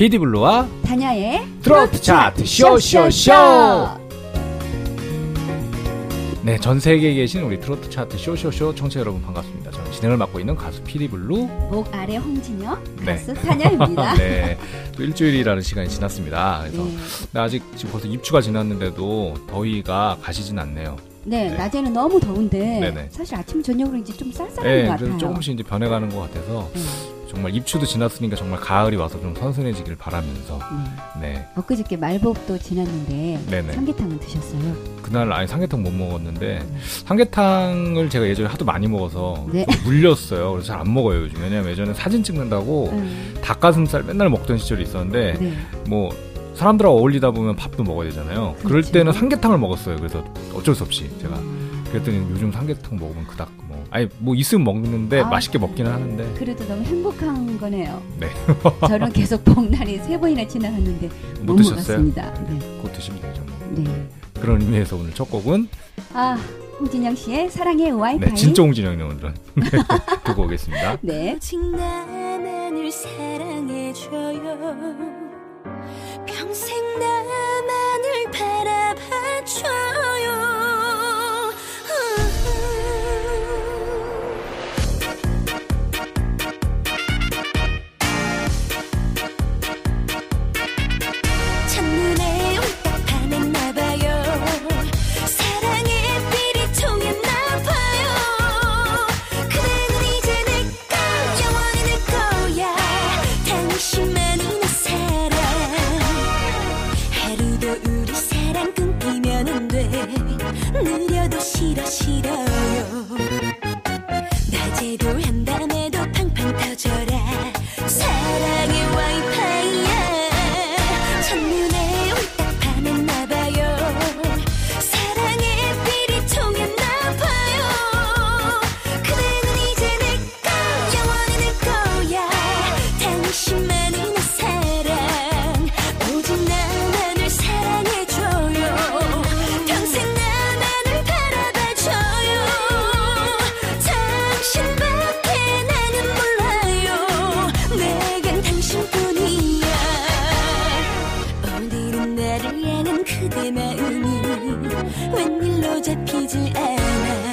피디블루와 다냐의 트로트 차트 쇼쇼쇼. 네, 전 세계에 계신 우리 트로트 차트 쇼쇼쇼 청취자 여러분 반갑습니다. 저는 진행을 맡고 있는 가수 피디블루. 목 아래 홍진영 네. 가수 다냐입니다. 네, 또 일주일이라는 시간이 지났습니다. 그래서 네. 근데 아직 지금 벌써 입추가 지났는데도 더위가 가시진 않네요. 네, 네. 낮에는 너무 더운데 네네. 사실 아침 저녁으로 이제 좀 쌀쌀한 네, 것 같아요. 조금씩 이제 변해가는 것 같아서 네, 정말 입추도 지났으니까 정말 가을이 와서 좀 선선해지길 바라면서 네. 네, 엊그저께 말복도 지났는데 네네. 삼계탕은 드셨어요? 그날 아니 삼계탕 못 먹었는데 삼계탕을 제가 예전에 하도 많이 먹어서 네. 좀 물렸어요. 그래서 잘 안 먹어요 요즘. 왜냐면 예전에 사진 찍는다고 음, 닭가슴살 맨날 먹던 시절이 있었는데 네. 뭐 사람들하고 어울리다 보면 밥도 먹어야 되잖아요. 그럴 그렇죠. 때는 삼계탕을 먹었어요. 그래서 어쩔 수 없이 제가 음, 그랬더니 요즘 삼계탕 먹으면 그닥 뭐 아니 뭐 있으면 먹는데 아. 맛있게 먹기는 하는데 그래도 너무 행복한 거네요. 네. 저는 계속 복날이 세 번이나 지나갔는데 못, 못 드셨어요? 먹었습니다. 네. 그거 드시면 되죠. 뭐. 네. 그런 의미에서 오늘 첫 곡은 아, 홍진영 씨의 사랑의 와이파이. 네, 진짜 홍진영이 오늘은 네, 듣고 오겠습니다. 네. 오직 나만을 사랑해줘요 평생 나만을 바라봐줘요 싫어요. 낮에도 한밤에도 팡팡 터져라. 사랑 나를 향한 그대 마음이 웬일로 잡히질 않아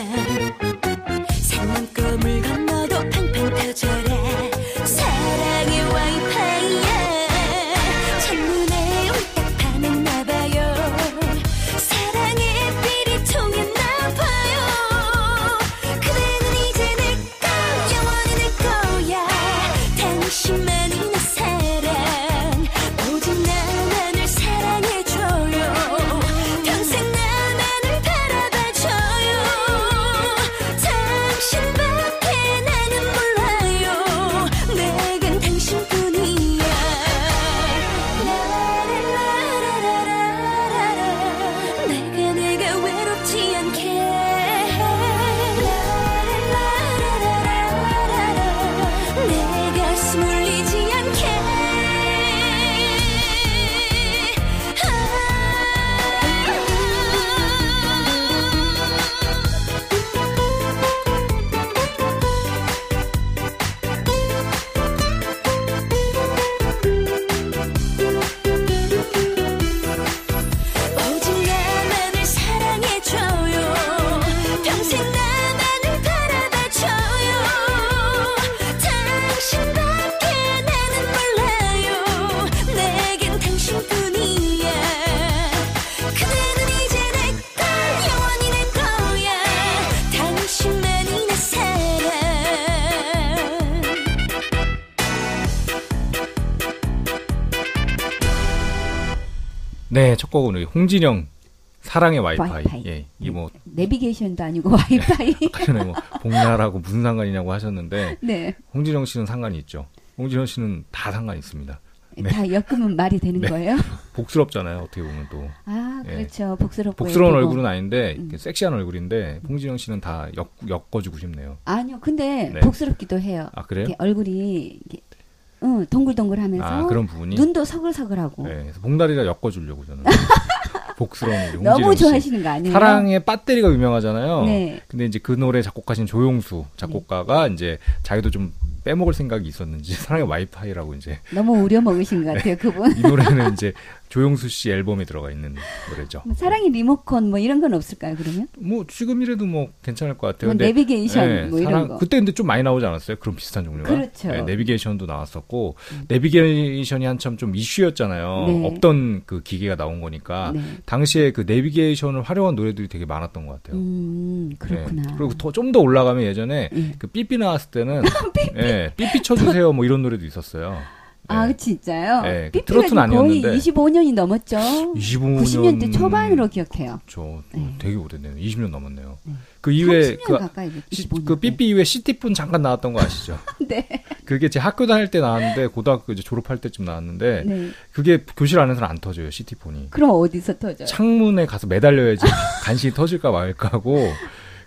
첫 곡은 우리 홍진영 사랑의 와이파이. 와이파이. 예, 이게 뭐 내비게이션도 아니고 와이파이. 전에 뭐 복날하고 무슨 상관이냐고 하셨는데 네. 홍진영 씨는 상관이 있죠. 홍진영 씨는 다 상관이 있습니다. 네. 다 엮으면 말이 되는 네. 거예요? 복스럽잖아요. 어떻게 보면 또 아, 예. 그렇죠. 복스럽고. 복스러운 예쁘고. 얼굴은 아닌데 음. 섹시한 얼굴인데 홍진영 씨는 다 엮, 엮어주고 싶네요. 아니요. 근데 네. 복스럽기도 해요. 아 그래요? 얼굴이 응, 동글동글하면서 아 그런 부분이. 눈도 서글서글하고. 네, 그래서 복날이라 엮어주려고 저는. 복스러운 너무 씨. 좋아하시는 거 아니에요? 사랑의 배터리가 유명하잖아요. 네. 근데 이제 그 노래 작곡하신 조용수 작곡가가 이제 자기도 좀 빼먹을 생각이 있었는지 사랑의 와이파이라고 이제 너무 우려 먹으신 것 같아요, 그분. 이 노래는 이제 조용수 씨 앨범에 들어가 있는 노래죠. 뭐 사랑의 리모컨 뭐 이런 건 없을까요, 그러면? 뭐 지금이라도 뭐 괜찮을 것 같아요. 뭐 내비게이션 네, 뭐 이런 사랑- 거. 그때 근데 좀 많이 나오지 않았어요? 그런 비슷한 종류가. 그렇죠. 음. 네, 내비게이션도 나왔었고 내비게이션이 한참 좀 이슈였잖아요. 네. 없던 그 기계가 나온 거니까 네. 당시에 그 내비게이션을 활용한 노래들이 되게 많았던 것 같아요. 음, 그렇구나. 네. 그리고 좀 더 올라가면 예전에 예. 그 삐삐 나왔을 때는 예, 삐삐 쳐주세요 뭐 이런 노래도 있었어요. 아, 예. 진짜요? 네, 삐삐가 트로트는 지금 거의 아니었는데. 25년이 넘었죠. 25년 90년대 초반으로 기억해요. 저 네. 되게 오래됐네요. 20년 넘었네요. 네. 그 이후에 30년 그, 가까이 시- 25년. 그 삐삐 이후에 시티폰 잠깐 나왔던 거 아시죠? 네. 그게 제 학교 다닐 때 나왔는데 고등학교 이제 졸업할 때쯤 나왔는데 네. 그게 교실 안에서는 안 터져요 시티폰이. 그럼 어디서 터져요? 창문에 가서 매달려야지 간신히 터질까 말까 하고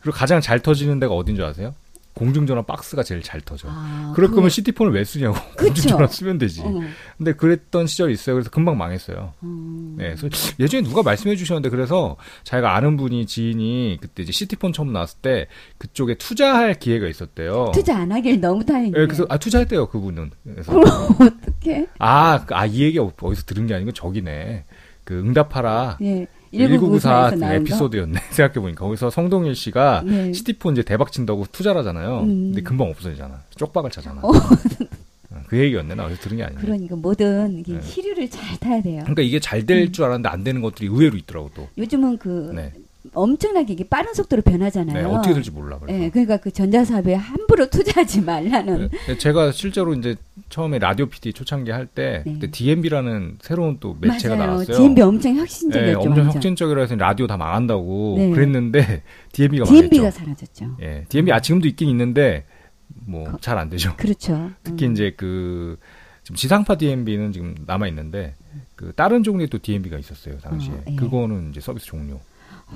그리고 가장 잘 터지는 데가 어딘 줄 아세요? 공중전화 박스가 제일 잘 터져. 아, 그럴 거면 시티폰을 왜 쓰냐고 그쵸. 공중전화 쓰면 되지. 어. 근데 그랬던 시절이 있어요. 그래서 금방 망했어요. 음. 네, 그래서 예전에 누가 말씀해 주셨는데 그래서 자기가 아는 분이 지인이 그때 이제 시티폰 처음 나왔을 때 그쪽에 투자할 기회가 있었대요. 투자 안 하길 너무 다행이네. 예, 그래서 아 투자했대요 그분은. 그래서 그럼 어떡해? 아, 그- 아, 이 얘기 어- 어디서 들은 게 아니고 저기네. 그 응답하라. 예. 1994 1994에서 나온 거. 에피소드였네. 생각해보니까. 거기서 성동일 씨가 네. 시티폰 이제 대박 친다고 투자를 하잖아요. 음. 근데 금방 없어지잖아. 쪽박을 차잖아. 어. 어, 그 얘기였네. 나 어디서 들은 게 아니네. 그러니까 뭐든 이게 네. 시류를 잘 타야 돼요. 그러니까 이게 잘 될 줄 알았는데 안 되는 것들이 의외로 있더라고 또. 요즘은 그 네. 엄청나게 이게 빠른 속도로 변하잖아요. 네, 어떻게 될지 몰라. 그래서. 예, 그러니까 그 전자사업에 함부로 투자하지 말라는. 네, 제가 실제로 이제 처음에 라디오 PD 초창기 할때 네. 그때 DMB라는 새로운 또 매체가 맞아요. 나왔어요. GMB 엄청 네, 혁신적이었죠. 엄청 완전. 혁신적이라 해서 라디오 다 망한다고 네. 그랬는데 DMB가 GMB가 망했죠. 사라졌죠. 예, DMB 아 지금도 있긴 있는데 뭐 잘 안 되죠. 그렇죠. 특히 음. 이제 그 지금 지상파 DMB는 지금 남아 있는데 그 다른 종류의 또 DMB가 있었어요 당시에. 어, 예. 그거는 이제 서비스 종료.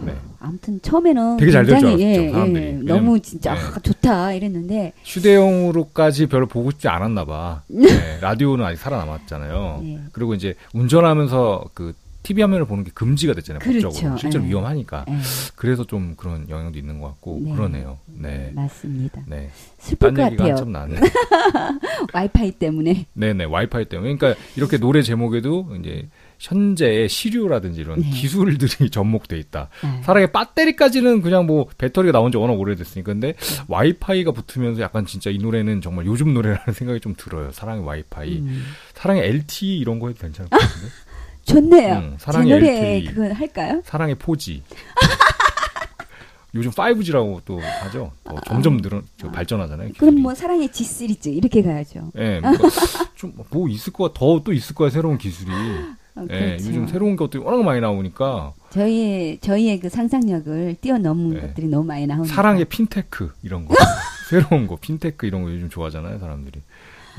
네. 아무튼 처음에는 되게 잘될줄 굉장히. 예, 왜냐면- 너무 진짜 네. 아, 좋다 이랬는데 휴대용으로까지 별로 보고 싶지 않았나 봐. 네, 라디오는 아직 살아남았잖아요. 네. 그리고 이제 운전하면서 그 TV 화면을 보는 게 금지가 됐잖아요. 그렇죠. 법적으로. 실제로 네. 위험하니까. 예, 그래서 좀 그런 영향도 있는 것 같고 네. 그러네요. 네. 맞습니다. 네. 슬플 딴것 얘기가 같아요. 한참 나네. 와이파이 때문에. 네네 와이파이 때문에 그러니까 이렇게 노래 제목에도 이제 현재의 시류라든지 이런 네. 기술들이 접목돼 있다. 네. 사랑의 배터리까지는 그냥 뭐 배터리가 나온 지 워낙 오래됐으니까 근데 와이파이가 붙으면서 약간 진짜 이 노래는 정말 요즘 노래라는 생각이 좀 들어요. 사랑의 와이파이, 음, 사랑의 LTE 이런 거 해도 괜찮을 것 같은데. 좋네요. 음, 제 사랑의 노래 LTE. 그거 할까요? 사랑의 포지. 요즘 5G라고 또 하죠. 더 점점 늘어 저 발전하잖아요. 그럼 기술이. 뭐 사랑의 G 시리즈 이렇게 가야죠. 예, 좀뭐 있을 거야. 더 또 있을 거야 새로운 기술이. 어, 예, 그렇죠. 요즘 새로운 것들이 워낙 많이 나오니까 저희의 저희의 그 상상력을 뛰어넘은 네. 것들이 너무 많이 나오니까. 사랑의 핀테크 이런 거, 새로운 거, 핀테크 이런 거 요즘 좋아하잖아요 사람들이.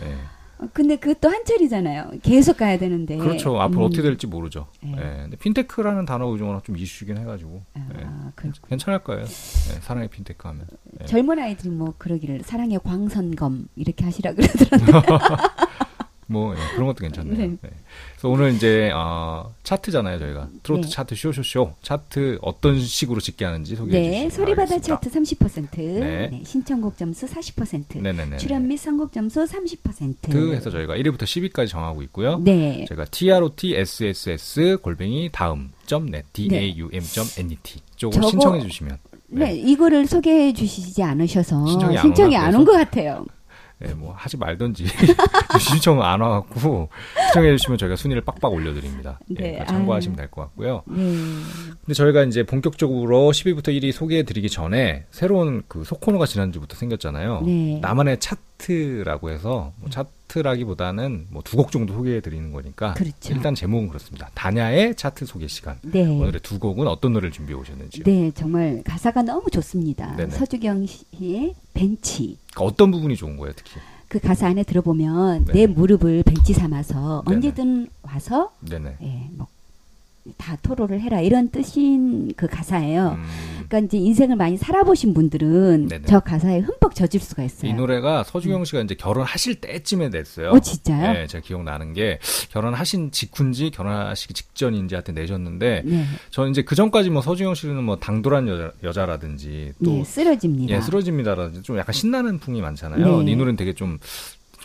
예. 어, 근데 그것도 한철이잖아요. 계속 가야 되는데. 그렇죠. 앞으로 음. 어떻게 될지 모르죠. 네. 예. 근데 핀테크라는 단어가 요즘 워낙 좀 이슈긴 해가지고 예. 아, 그렇 괜찮을 거예요. 예, 사랑의 핀테크 하면. 예. 젊은 아이들이 뭐 그러기를 사랑의 광선검 이렇게 하시라 그러더라고요. 뭐 예, 그런 것도 괜찮네요. 네. 네. 그래서 오늘 이제 어, 차트잖아요 저희가 트로트 네. 차트 쇼쇼쇼 차트 어떤 식으로 짓게 하는지 소개해 네, 주시기 소리바다. 차트 30%, 네. 네, 신청곡 점수 40%, 네네네. 출연 및 선곡 점수 30%. 그 해서 저희가 1위부터 10위까지 정하고 있고요. 네. 제가 trot sss 골뱅이 다음 점 net d 네. a u m 점 net 쪽으로 저거- 신청해 주시면 네, 이거를 소개해 주시지 않으셔서 신청이 안 신청이 안 온 것 같아요. 네, 뭐 하지 말던지 신청 안 와갖고 신청해 주시면 저희가 순위를 빡빡 올려드립니다. 예, 네, 그거 참고하시면 아유. 될것 같고요. 네. 근데 저희가 이제 본격적으로 10위부터 1위 소개해드리기 전에 새로운 그 소코너가 지난주부터 생겼잖아요. 네. 나만의 차트라고 해서 뭐 차트 라기보다는 뭐 두 곡 정도 소개해 드리는 거니까 그렇죠. 일단 제목은 그렇습니다. 다냐의 차트 소개 시간. 네. 오늘의 두 곡은 어떤 노래를 준비해 오셨는지요? 네, 정말 가사가 너무 좋습니다. 네네. 서주경 씨의 벤치. 그러니까 어떤 부분이 좋은 거예요, 특히? 그 가사 안에 들어보면 네. 내 무릎을 벤치 삼아서. 언제든 와서 네네. 예, 뭐 다 토로를 해라 이런 뜻인 그 가사예요. 음. 그러니까 이제 인생을 많이 살아보신 분들은 네네. 저 가사에 흠뻑 젖을 수가 있어요. 이 노래가 서주경 씨가 이제 결혼하실 때쯤에 냈어요. 어 진짜요? 네, 제가 기억나는 게 결혼하신 직후인지 결혼하시기 직전인지 하여튼 내셨는데 네, 저는 이제 그 전까지 뭐 서주경 씨는 뭐 당돌한 여자, 여자라든지 또 네, 쓰러집니다. 예, 쓰러집니다라든지 좀 약간 신나는 풍이 많잖아요. 네. 이 노래는 되게 좀,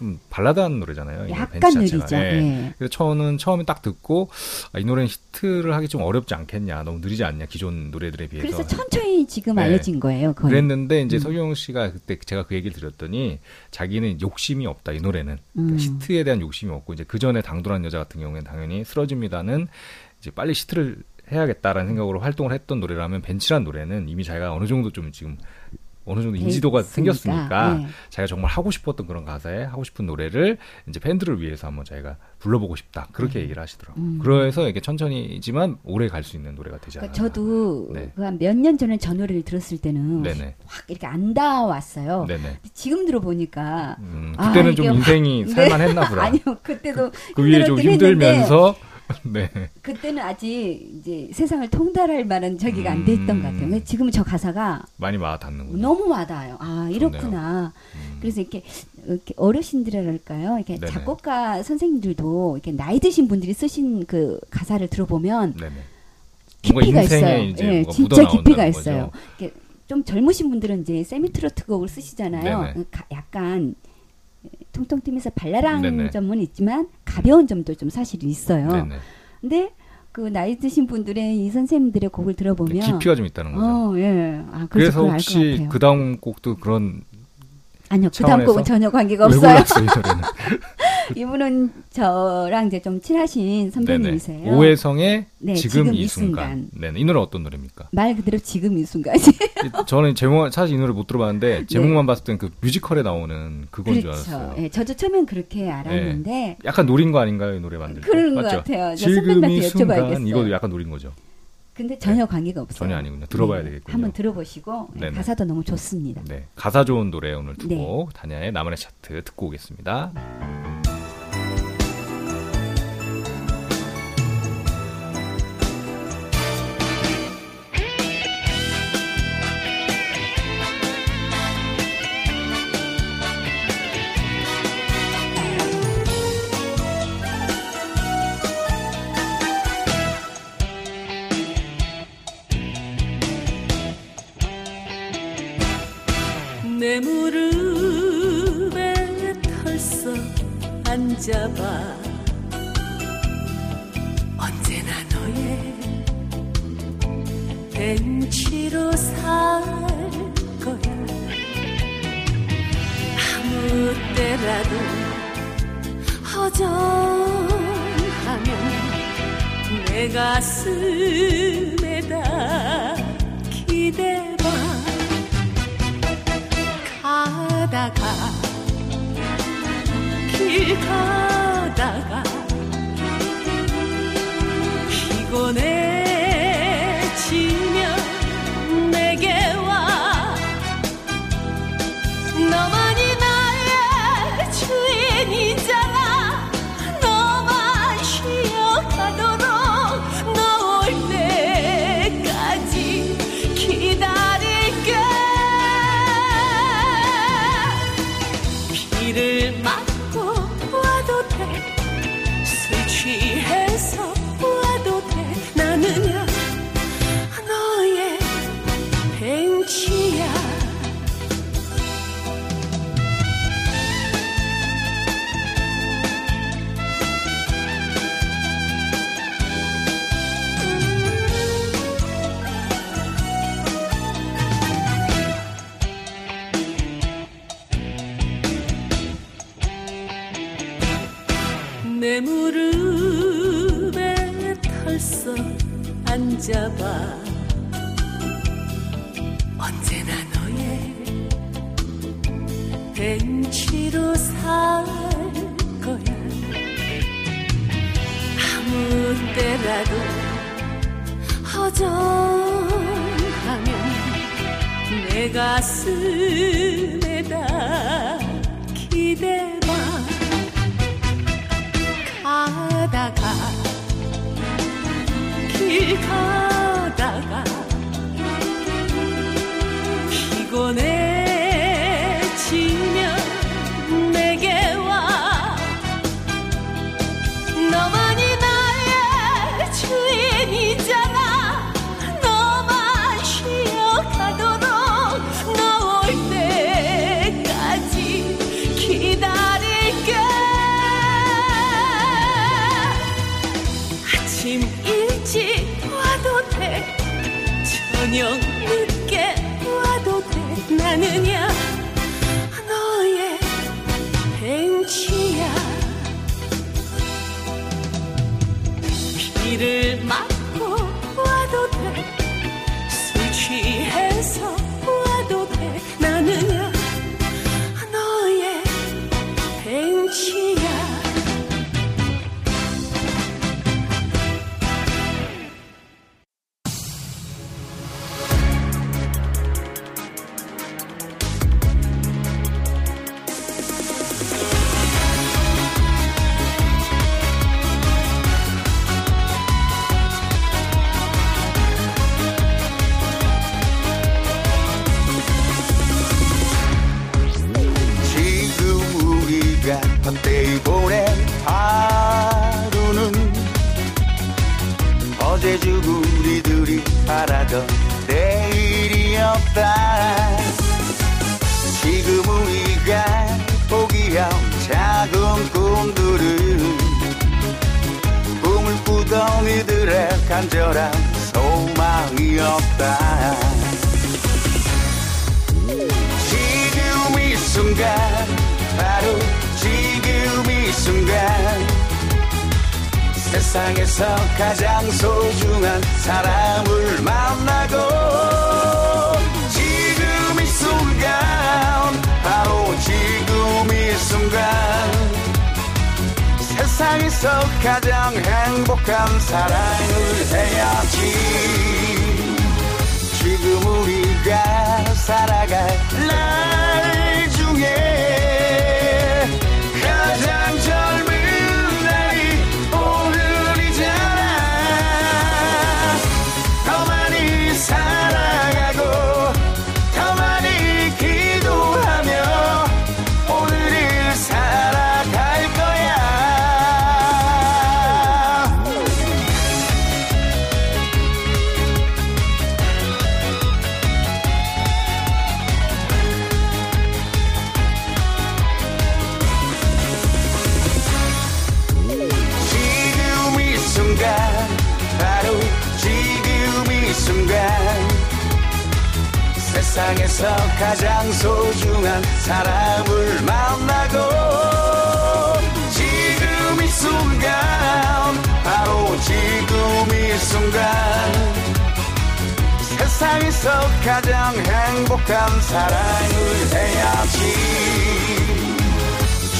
좀 발라드한 노래잖아요. 이 약간. 느리죠. 예. 예. 그래서 저는 처음에 딱 듣고 아, 이 노래는 히트를 하기 좀 어렵지 않겠냐. 너무 느리지 않냐. 기존 노래들에 비해서. 그래서 천천히 지금 네. 알려진 거예요. 거의. 그랬는데 이제 음. 서경 씨가 그때 제가 그 얘기를 드렸더니 자기는 욕심이 없다 이 노래는 음. 그러니까 히트에 대한 욕심이 없고 이제 그 전에 당돌한 여자 같은 경우에는 당연히 쓰러집니다는 이제 빨리 히트를 해야겠다라는 생각으로 활동을 했던 노래라면 벤치란 노래는 이미 자기가 어느 정도 좀 지금 어느 정도 돼 인지도가. 생겼으니까 네. 자기가 정말 하고 싶었던 그런 가사에 하고 싶은 노래를 이제 팬들을 위해서 한번 자기가 불러보고 싶다 그렇게 얘기를 하시더라고요. 음. 그래서 이게 천천히지만 오래 갈 수 있는 노래가 되지 않나. 그러니까 저도 네. 그한몇 년 전에 저 노래를 들었을 때는 네네. 확 이렇게 안 닿아왔어요. 네네. 지금 들어보니까 음, 아, 그때는 이게 좀 확- 인생이 네. 살만했나 보다. 아니요 그때도 그 위에 좀 힘들었긴 했는데 힘들면서 네. 그때는 아직 이제 세상을 통달할 만한 저기가 안 돼 있던 음. 것 같아요. 근데 지금은 저 가사가 많이 와닿는군요. 너무 와닿아요. 아 이렇구나. 음. 그래서 이렇게, 이렇게 어르신들이랄까요? 이렇게 네네. 작곡가 선생님들도 이렇게 나이 드신 분들이 쓰신 그 가사를 들어보면 네네. 깊이가 있어요. 예, 진짜 깊이가. 있어요. 이렇게 좀 젊으신 분들은 이제 세미트로트 곡을 쓰시잖아요. 가- 약간 통통 튀면서 발랄한 네네. 점은 있지만 가벼운 점도 좀 사실 있어요. 네네. 근데 그 나이 드신 분들의 이 선생님들의 곡을 들어보면 네, 깊이가 좀 있다는 거죠. 어, 예. 아, 그래서, 그래서 혹시. 그 다음 곡도 그런 아니요, 그 다음 곡은 전혀 관계가 왜 없어요. 이 노래는? 이분은 저랑 이제 좀 친하신 선배님이세요. 네네. 오해성의 네, 지금, 지금 이이 순간. 순간. 네네. 이 노래 어떤 노래입니까? 말 그대로 지금 이 순간이. 저는 제목 사실 이 노래 못 들어봤는데 제목만 봤을 땐 그 뮤지컬에 나오는 그건 줄 네. 그렇죠. 알았어요. 예, 저도 처음엔 그렇게 알았는데 약간 노린 거 아닌가요 이 노래 만들 때? 그런 것 맞죠? 같아요. 저 지금 이 순간. 이것도 약간 노린 거죠. 근데 전혀 관계가 없어요. 전혀 아니군요. 들어봐야 네, 되겠군요. 한번 들어보시고 예, 네네. 가사도 너무 좋습니다. 네, 가사 좋은 노래 오늘 두 네. 곡 다냐의 나만의 차트 듣고 오겠습니다. 가슴에다 기대봐. 가다가 길 가다가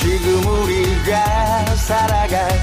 지금 우리가 살아갈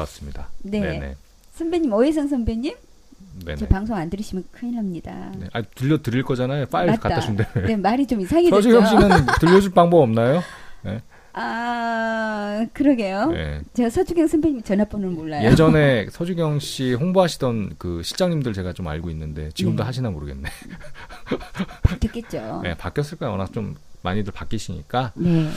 듣고 왔습니다. 네. 네네. 선배님 오해성 선배님 네네. 제 방송 안 들으시면 큰일 납니다. 네. 아, 들려 드릴 거잖아요. 파일 맞다. 갖다 준대. 네 말이 좀 이상해졌죠. 서주경 씨는 들려줄 방법 없나요? 네. 아 그러게요. 네. 제가 서주경 선배님 전화번호를 몰라요. 예전에 서주경 씨 홍보하시던 그 실장님들 제가 좀 알고 있는데 지금도 네. 하시나 모르겠네. 바뀌었겠죠. 네, 바뀌었을 거야. 워낙 좀 많이들 바뀌시니까. 네.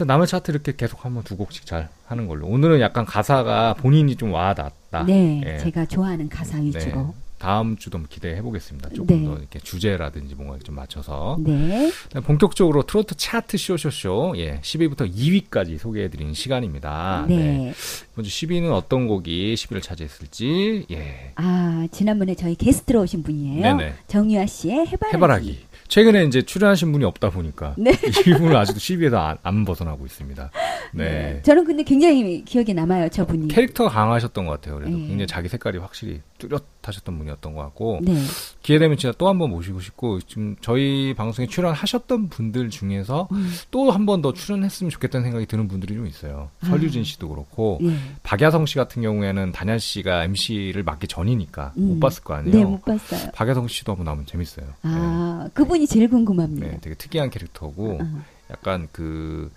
하여튼 남의 차트 이렇게 계속 한번 두 곡씩 잘 하는 걸로. 오늘은 약간 가사가 본인이 좀 와닿았다. 네, 예. 제가 좋아하는 가사 위주로. 네. 다음 주도 기대해 보겠습니다. 조금 네. 더 이렇게 주제라든지 뭔가 좀 맞춰서. 네. 본격적으로 트로트 차트 쇼쇼쇼 예 10위부터 2위까지 소개해 드리는 시간입니다. 네. 이번 주 10위는 어떤 곡이 10위를 차지했을지 예 아, 지난번에 저희 게스트로 오신 분이에요. 네네. 정유아 씨의 해바라기. 해바라기. 최근에 이제 출연하신 분이 없다 보니까 네. 이분은 아직도 10위에서 안, 안 벗어나고 있습니다. 네. 네. 저는 근데 굉장히 기억에 남아요, 저분이. 캐릭터가 강하셨던 것 같아요. 그래도 네. 굉장히 자기 색깔이 확실히 뚜렷하셨던 분이었던 것 같고 네. 기회 되면 진짜 또 한 번 모시고 싶고 지금 저희 방송에 출연하셨던 분들 중에서 음. 또한 번 더 출연했으면 좋겠다는 생각이 드는 분들이 좀 있어요. 아. 설유진 씨도 그렇고 예. 박야성 씨 같은 경우에는 단야 씨가 MC를 맡기 전이니까 음. 못 봤을 거 아니에요. 네, 못 봤어요. 박야성 씨도 한번 나오면 재밌어요. 아, 그분이 제일 궁금합니다. 네. 네, 되게 특이한 캐릭터고 아. 약간 그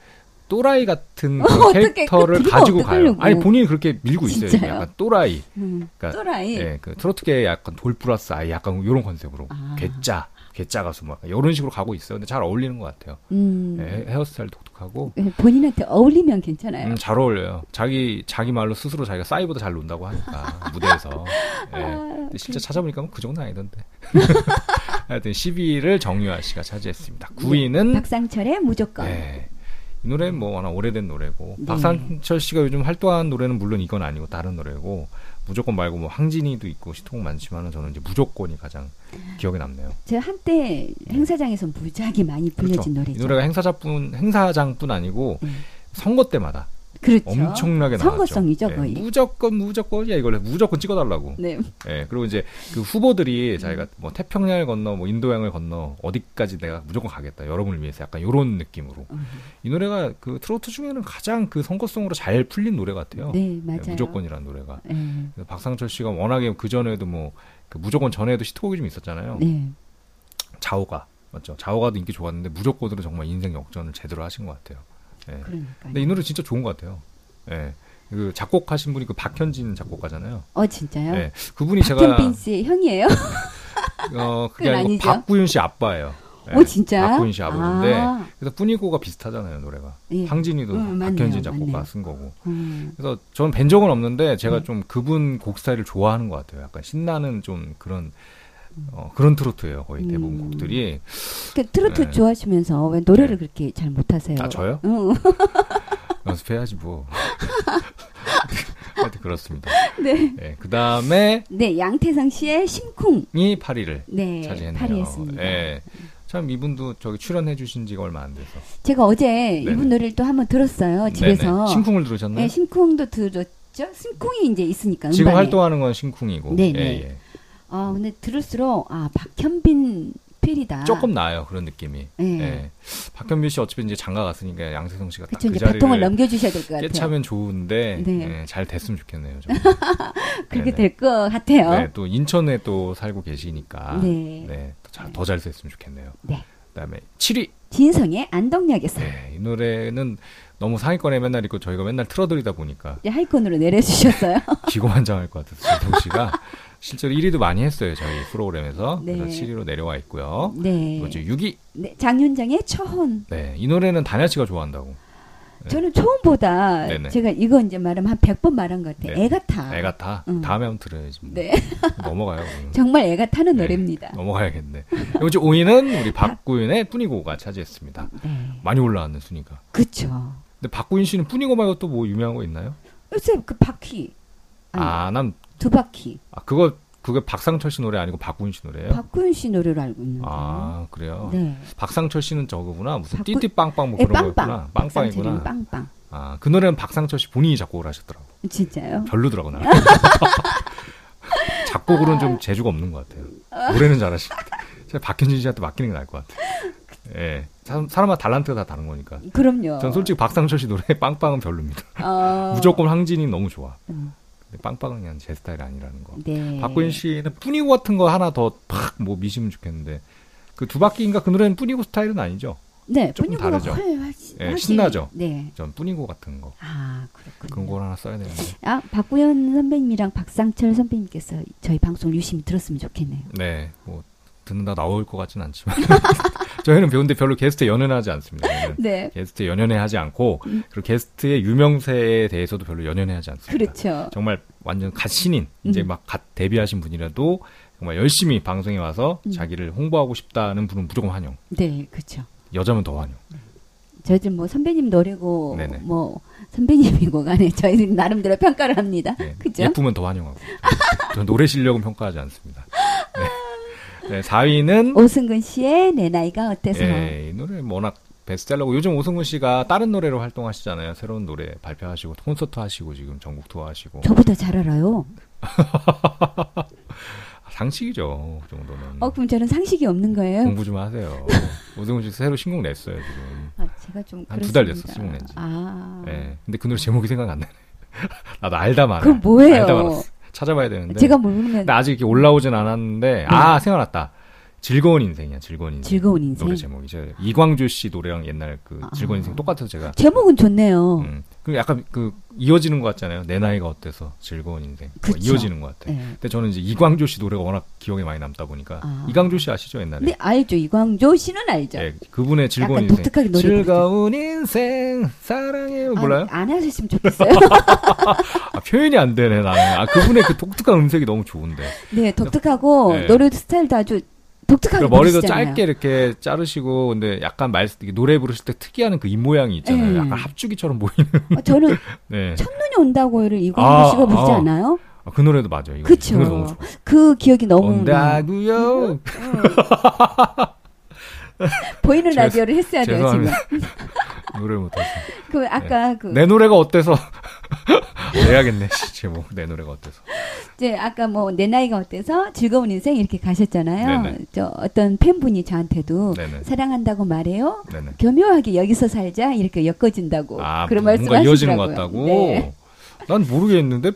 또라이 같은 어, 그런. 캐릭터를 그 가지고 가요. 아니 본인이 그렇게 밀고 있어요. 진짜요? 약간 또라이. 음, 그러니까 또라이. 예, 그 트로트계 약간 돌 플러스 아이 약간 이런 컨셉으로 아. 괴짜, 괴짜 가수 막 이런 식으로 가고 있어요. 근데 잘 어울리는 것 같아요. 음. 예, 헤어스타일 독특하고 예, 본인한테 어울리면 괜찮아요. 음, 잘 어울려요. 자기 자기 말로 스스로 자기가 싸이보다 잘 논다고 하니까 무대에서. 예. 근데 실제 찾아보니까 뭐그 정도는 아니던데. 하여튼 10위를 정유아 씨가 차지했습니다. 9위는 박상철의 무조건. 네. 이 노래는 뭐 워낙 오래된 노래고 네. 박상철 씨가 요즘 활동하는 노래는 물론 이건 아니고 다른 노래고 무조건 말고 뭐 황진이도 있고 시통 많지만은 저는 이제 무조건이 가장 기억에 남네요. 제가 한때 행사장에서 무지하게 많이 불려진 그렇죠. 노래죠. 이 노래가 행사자뿐 행사장뿐 아니고 네. 선거 때마다 그렇죠. 엄청나게 나왔죠. 선거성이죠, 예, 거의. 무조건 무조건이야 이걸 무조건 찍어달라고. 네. 예, 그리고 이제 그 후보들이 자기가 뭐 태평양을 건너 뭐 인도양을 건너 어디까지 내가 무조건 가겠다 여러분을 위해서 약간 요런 느낌으로 음. 이 노래가 그 트로트 중에는 가장 그 선거성으로 잘 풀린 노래 같아요. 네, 맞아요. 예, 무조건이라는 노래가 네. 박상철 씨가 워낙에 그 전에도 뭐 그 무조건 전에도 히트곡이 좀 있었잖아요. 네. 자오가 맞죠? 자오가도 인기 좋았는데 무조건으로 정말 인생 역전을 제대로 하신 것 같아요. 예. 그러니까. 근데 이 노래 진짜 좋은 것 같아요. 예. 그 작곡하신 분이 그 박현진 작곡가잖아요. 어 진짜요? 예. 그분이 제가 박현빈 씨 형이에요? 어 그게 아니고 아니죠. 박구윤 씨 아빠예요. 예. 오 진짜? 박구윤 씨 아버지인데 아, 그래서 뿌니고가 비슷하잖아요 노래가. 예. 황진이도 음, 박현진 작곡가 맞네요. 쓴 거고. 음. 그래서 저는 뵌 적은 없는데 제가 네. 좀 그분 곡 스타일을 좋아하는 것 같아요. 약간 신나는 좀 그런 어, 그런 트로트예요. 거의 대부분 음. 곡들이. 그 트로트 네. 좋아하시면서 왜 노래를 네. 그렇게 잘 못하세요? 아 저요? 응. 연습해야지 뭐. 하여튼 그렇습니다. 네. 그 다음에 네, 양태성 씨의 심쿵. 이 8위를 네, 차지했네요. 파리했습니다. 예. 참 이분도 저기 출연해주신 지가 얼마 안 돼서. 제가 어제 이분 네네. 노래를 또 한번 들었어요. 집에서. 네네. 심쿵을 들으셨나요? 네, 심쿵도 들었죠. 심쿵이 이제 있으니까 지금 음반에. 활동하는 건 심쿵이고. 네네. 예, 예. 아, 근데 들을수록 아 박현빈 필이다. 조금 나아요 그런 느낌이. 네. 예. 박현빈 씨 어차피 이제 장가 갔으니까 양세성 씨가 딱 그쵸 그 이제 바통을 넘겨주셔야 될 것 같아요. 깨차면 좋은데 네. 예, 잘 됐으면 좋겠네요. 좀. 그렇게 네네. 될것 같아요. 네, 또 인천에 또 살고 계시니까 네. 네, 더잘 됐으면 좋겠네요. 네. 그다음에 7위. 진성의 안동역에서 네, 이 노래는 너무 상위권에 맨날 있고 저희가 맨날 틀어드리다 보니까 하이콘으로 내려주셨어요. 기고만장할 것 같아서 진성 씨가 실제로 1위도 많이 했어요 저희 프로그램에서 네. 그래서 7위로 내려와 있고요. 네. 이제 6위. 네. 장윤정의 초혼. 네, 이 노래는 단야 씨가 좋아한다고. 네. 저는 초혼보다 네네. 제가 이거 이제 말하면 한 100번 말한 것 같아요. 네. 애 같아. 애 같아. 음. 다음에 한번 들어야지. 뭐. 네. 넘어가요. 정말 애가 타는 네. 노래입니다. 넘어가야겠네. 이제 5위는 우리 박구윤의 뿌니고가 차지했습니다. 네. 많이 올라왔는 순위가. 그쵸. 근데 박구윤 씨는 뿌니고 말고 또 뭐 유명한 거 있나요? 요새 그 바퀴. 아니, 아, 난 두 바퀴. 아, 그거 그게 박상철 씨 노래 아니고 박구윤 씨 노래예요? 박구윤 씨 노래로 알고 있는데. 아, 그래요. 네. 박상철 씨는 저거구나. 무슨 박구- 띠띠빵빵 뭐 예, 그런. 거였구나. 박상철이는 빵빵이구나. 빵빵. 아, 그 노래는 박상철 씨 본인이 작곡을 하셨더라고. 진짜요? 별로더라고 나. 작곡으로는 좀 재주가 없는 것 같아요. 노래는 잘하시는데. 제가 박현진 씨한테 맡기는 게 나을 것 같아요. 예. 사람, 사람마다 달란트가 다 다른 거니까. 그럼요. 전 솔직히 박상철 씨 노래 빵빵은 별로입니다. 어, 무조건 황진이 너무 좋아. 음. 빵빵은 그냥 제 스타일이 아니라는 거. 네. 박구윤 씨는 뿌니고 같은 거 하나 더 팍 뭐 미시면 좋겠는데 그 두 바퀴인가 그 노래는 뿌니고 스타일은 아니죠. 네, 조금 다르죠. 훨- 훨씬- 신나죠? 네. 전 뿌니고 같은 거 아, 그렇군요. 그런 걸 하나 써야 되는데. 아, 박구현 선배님이랑 박상철 선배님께서 저희 방송 유심히 들었으면 좋겠네요. 네, 뭐 듣는다 나올 것 같진 않지만 저희는 배운데 별로 게스트에 연연하지 않습니다. 저희는 네. 게스트에 연연해 하지 않고 그리고 게스트의 유명세에 대해서도 별로 연연해 하지 않습니다. 그렇죠. 정말 완전 갓 신인 이제 음. 막갓 데뷔하신 분이라도 정말 열심히 방송에 와서 음. 자기를 홍보하고 싶다는 분은 무조건 환영. 네, 그렇죠. 여자면 더 환영. 저희들 뭐 선배님 노래고 네네. 뭐 선배님이고 간에 저희들 나름대로 평가를 합니다. 네, 그죠? 예쁘면 더 환영하고. 저 노래 실력은 평가하지 않습니다. 네. 네, 4위는 오승근 씨의 내 나이가 어때서? 예, 이 노래 워낙 베스트셀러고 요즘 오승훈 씨가 다른 노래로 활동하시잖아요. 새로운 노래 발표하시고 콘서트 하시고 지금 전국 투어 하시고. 저보다 잘 알아요. 상식이죠. 그 정도는. 어 그럼 저는 상식이 없는 거예요? 공부 좀 하세요. 오승훈 씨 새로 신곡 냈어요 지금. 아, 제가 좀 한 두달 그렇습니다. 됐어, 신곡 낸 지. 아. 예. 근데 그 노래 제목이 생각 안 나네. 나도 알다 말아. 그럼 뭐예요? 알다 말았어. 찾아봐야 되는데. 제가 모르면 근데 아직 이렇게 올라오진 않았는데 아 생각났다. 즐거운 인생이야 즐거운 인생. 즐거운 인생. 노래 제목이 저 이광조 씨 노래랑 옛날 그 아. 즐거운 인생 똑같아서 제가 제목은 좋네요. 음. 그 약간 그 이어지는 것 같잖아요. 내 나이가 어때서 즐거운 인생. 뭐 그쵸. 이어지는 것 같아. 네. 근데 저는 이제 이광조 씨 노래가 워낙 기억에 많이 남다 보니까 아. 이광조 씨 아시죠 옛날에? 네 알죠 이광조 씨는 알죠. 예, 그분의 즐거운 약간 인생. 독특하게 노래 즐거운 인생 사랑해요 몰라요? 아, 안 하셨으면 좋겠어요. 아, 표현이 안 되네 나는. 아 그분의 그 독특한 음색이 너무 좋은데. 네 독특하고 네. 노래 스타일도 아주 독특하게 그 머리도 부르시잖아요. 짧게 이렇게 자르시고 근데 약간 말 노래 부르실 때 특이한 그 입 모양이 있잖아요. 네. 약간 합죽이처럼 보이는. 어, 저는 네. 첫눈이 온다고를 이광조 아, 씨가 부르지 아. 않아요? 아, 그 노래도 맞아요. 이거. 그쵸. 그 노래 너무 좋아. 그 기억이 너무 온다고요. 보이는 죄송- 라디오를 했어야 돼요 지금. 죄송합니다. 노래를 못해서. 그 아까 그내 노래가 어때서? 내야겠네 씨, 제목. 내 노래가 어때서? 이제 아까 뭐 내 나이가 어때서 즐거운 인생 이렇게 가셨잖아요. 네네. 저 어떤 팬분이 저한테도 네네. 사랑한다고 말해요. 네네. 교묘하게 여기서 살자 이렇게 엮어진다고 아, 그런 말씀하시더라고요. 이어지는 것 같다고. 네. 난 모르겠는데.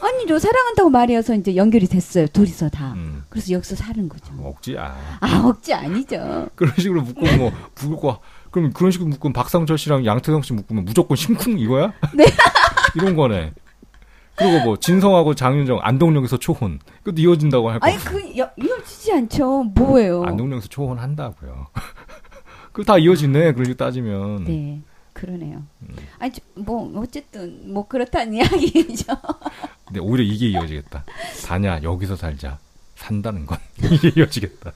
아니 저 사랑한다고 말이어서 이제 연결이 됐어요. 둘이서 다. 음, 그래서 여기서 사는 거죠. 억지. 아. 아 억지 아니죠. 그런 식으로 묶으면 뭐 부르고 그럼 그런 식으로 묶으면 박상철 씨랑 양태성 씨 묶으면 무조건 심쿵 이거야? 네. 이런 거네. 그리고 뭐 진성하고 장윤정 안동역에서 초혼. 그것도 이어진다고 할 거. 아니 그 여- 이어지지 않죠. 뭐예요? 안동역에서 초혼 한다고요. 그거 다 이어지네. 식으로 따지면. 네. 그러네요. 음. 아니 저- 뭐 어쨌든 뭐 그렇다는 이야기죠. 근데 오히려 이게 이어지겠다. 다냐 여기서 살자. 산다는 건 이게 이어지겠다.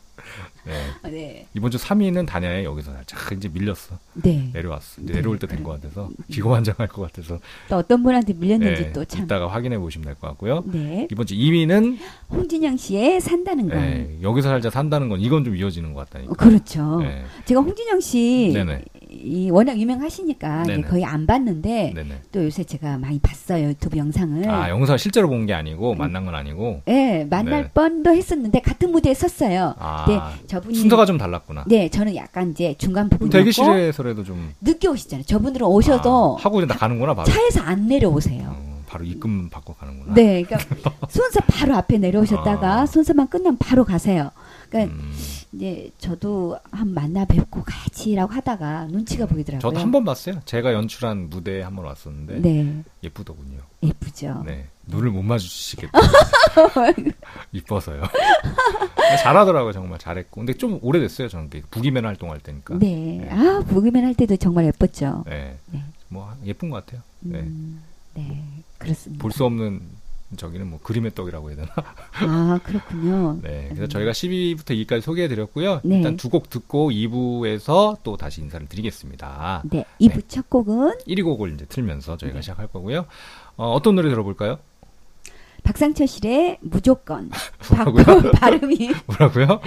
네. 네. 이번 주 3위는 다냐에 여기서. 아, 이제 밀렸어. 네. 내려왔어. 이제 네. 내려올 때 된 것 같아서 기고만장할 것 같아서 또 어떤 분한테 밀렸는지 네, 또 참. 이따가 확인해 보시면 될 것 같고요. 네. 이번 주 2위는 홍진영 씨의 산다는 건. 네, 여기서 살자 산다는 건 이건 좀 이어지는 것 어, 같다니까. 그렇죠. 네, 제가 홍진영 씨 네네. 이 워낙 유명하시니까 네네. 거의 안 봤는데 네네. 또 요새 제가 많이 봤어요 유튜브 영상을. 아 영상 실제로 본 게 아니고 만난 건 아니고. 네, 만날 네. 뻔도 했었는데 같은 무대에 섰어요. 아 네, 저분이 순서가 좀 달랐구나. 네, 저는 약간 이제 중간 부분이었고 대기실에서라도 좀 늦게 오시잖아요. 저분들은 오셔도 아, 하고 이제 나 가는구나 바로. 차에서 안 내려오세요. 어, 바로 입금 받고 가는구나. 네, 그러니까 순서 바로 앞에 내려오셨다가 아. 순서만 끝나면 바로 가세요. 그러니까 음, 이제 저도 한 만나 뵙고 가야지라고 하다가 눈치가 보이더라고요. 저도 한 번 봤어요. 제가 연출한 무대에 한 번 왔었는데 네, 예쁘더군요. 예쁘죠. 네. 눈을 못 마주치시겠다. 이뻐서요. 잘하더라고요, 정말 잘했고. 근데 좀 오래됐어요, 저는 그 부기맨 활동할 때니까. 네. 네. 아, 부기맨 할 때도 정말 예뻤죠. 네. 네. 뭐 예쁜 것 같아요. 네. 음, 네. 그렇습니다. 볼 수 없는 저기는 뭐 그림의 떡이라고 해야 되나? 아, 그렇군요. 네. 그래서 저희가 12위부터 2위까지 소개해 드렸고요. 네. 일단 두 곡 듣고 2부에서 또 다시 인사를 드리겠습니다. 네. 2부 첫 곡은 1위 곡을 이제 틀면서 저희가 네. 시작할 거고요. 어, 어떤 노래 들어볼까요? 박상철실의 무조건. 뭐라고요? 박- 발음이 뭐라고요?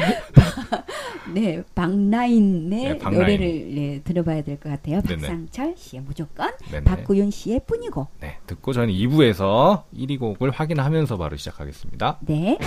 네, 박나인의 네, 박나인. 노래를 네, 들어봐야 될 것 같아요. 네네. 박상철 씨의 무조건, 네네. 박구윤 씨의 뿐이고. 네. 듣고 저는 2부에서 1위 곡을 확인하면서 바로 시작하겠습니다. 네.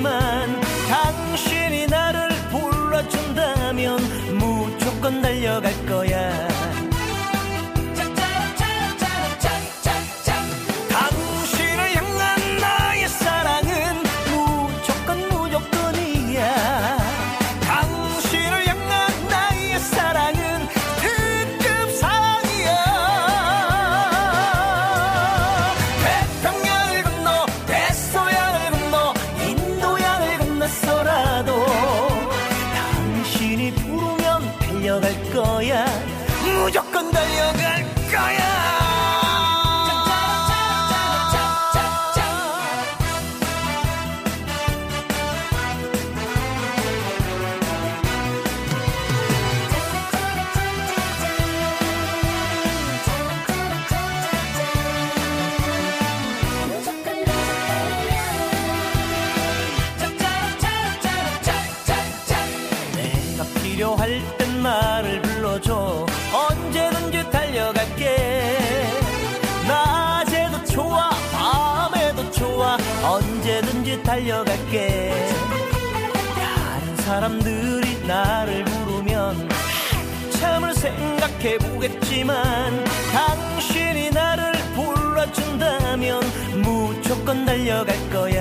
보 당신이 나를 불러준다면 무조건 달려갈 거야.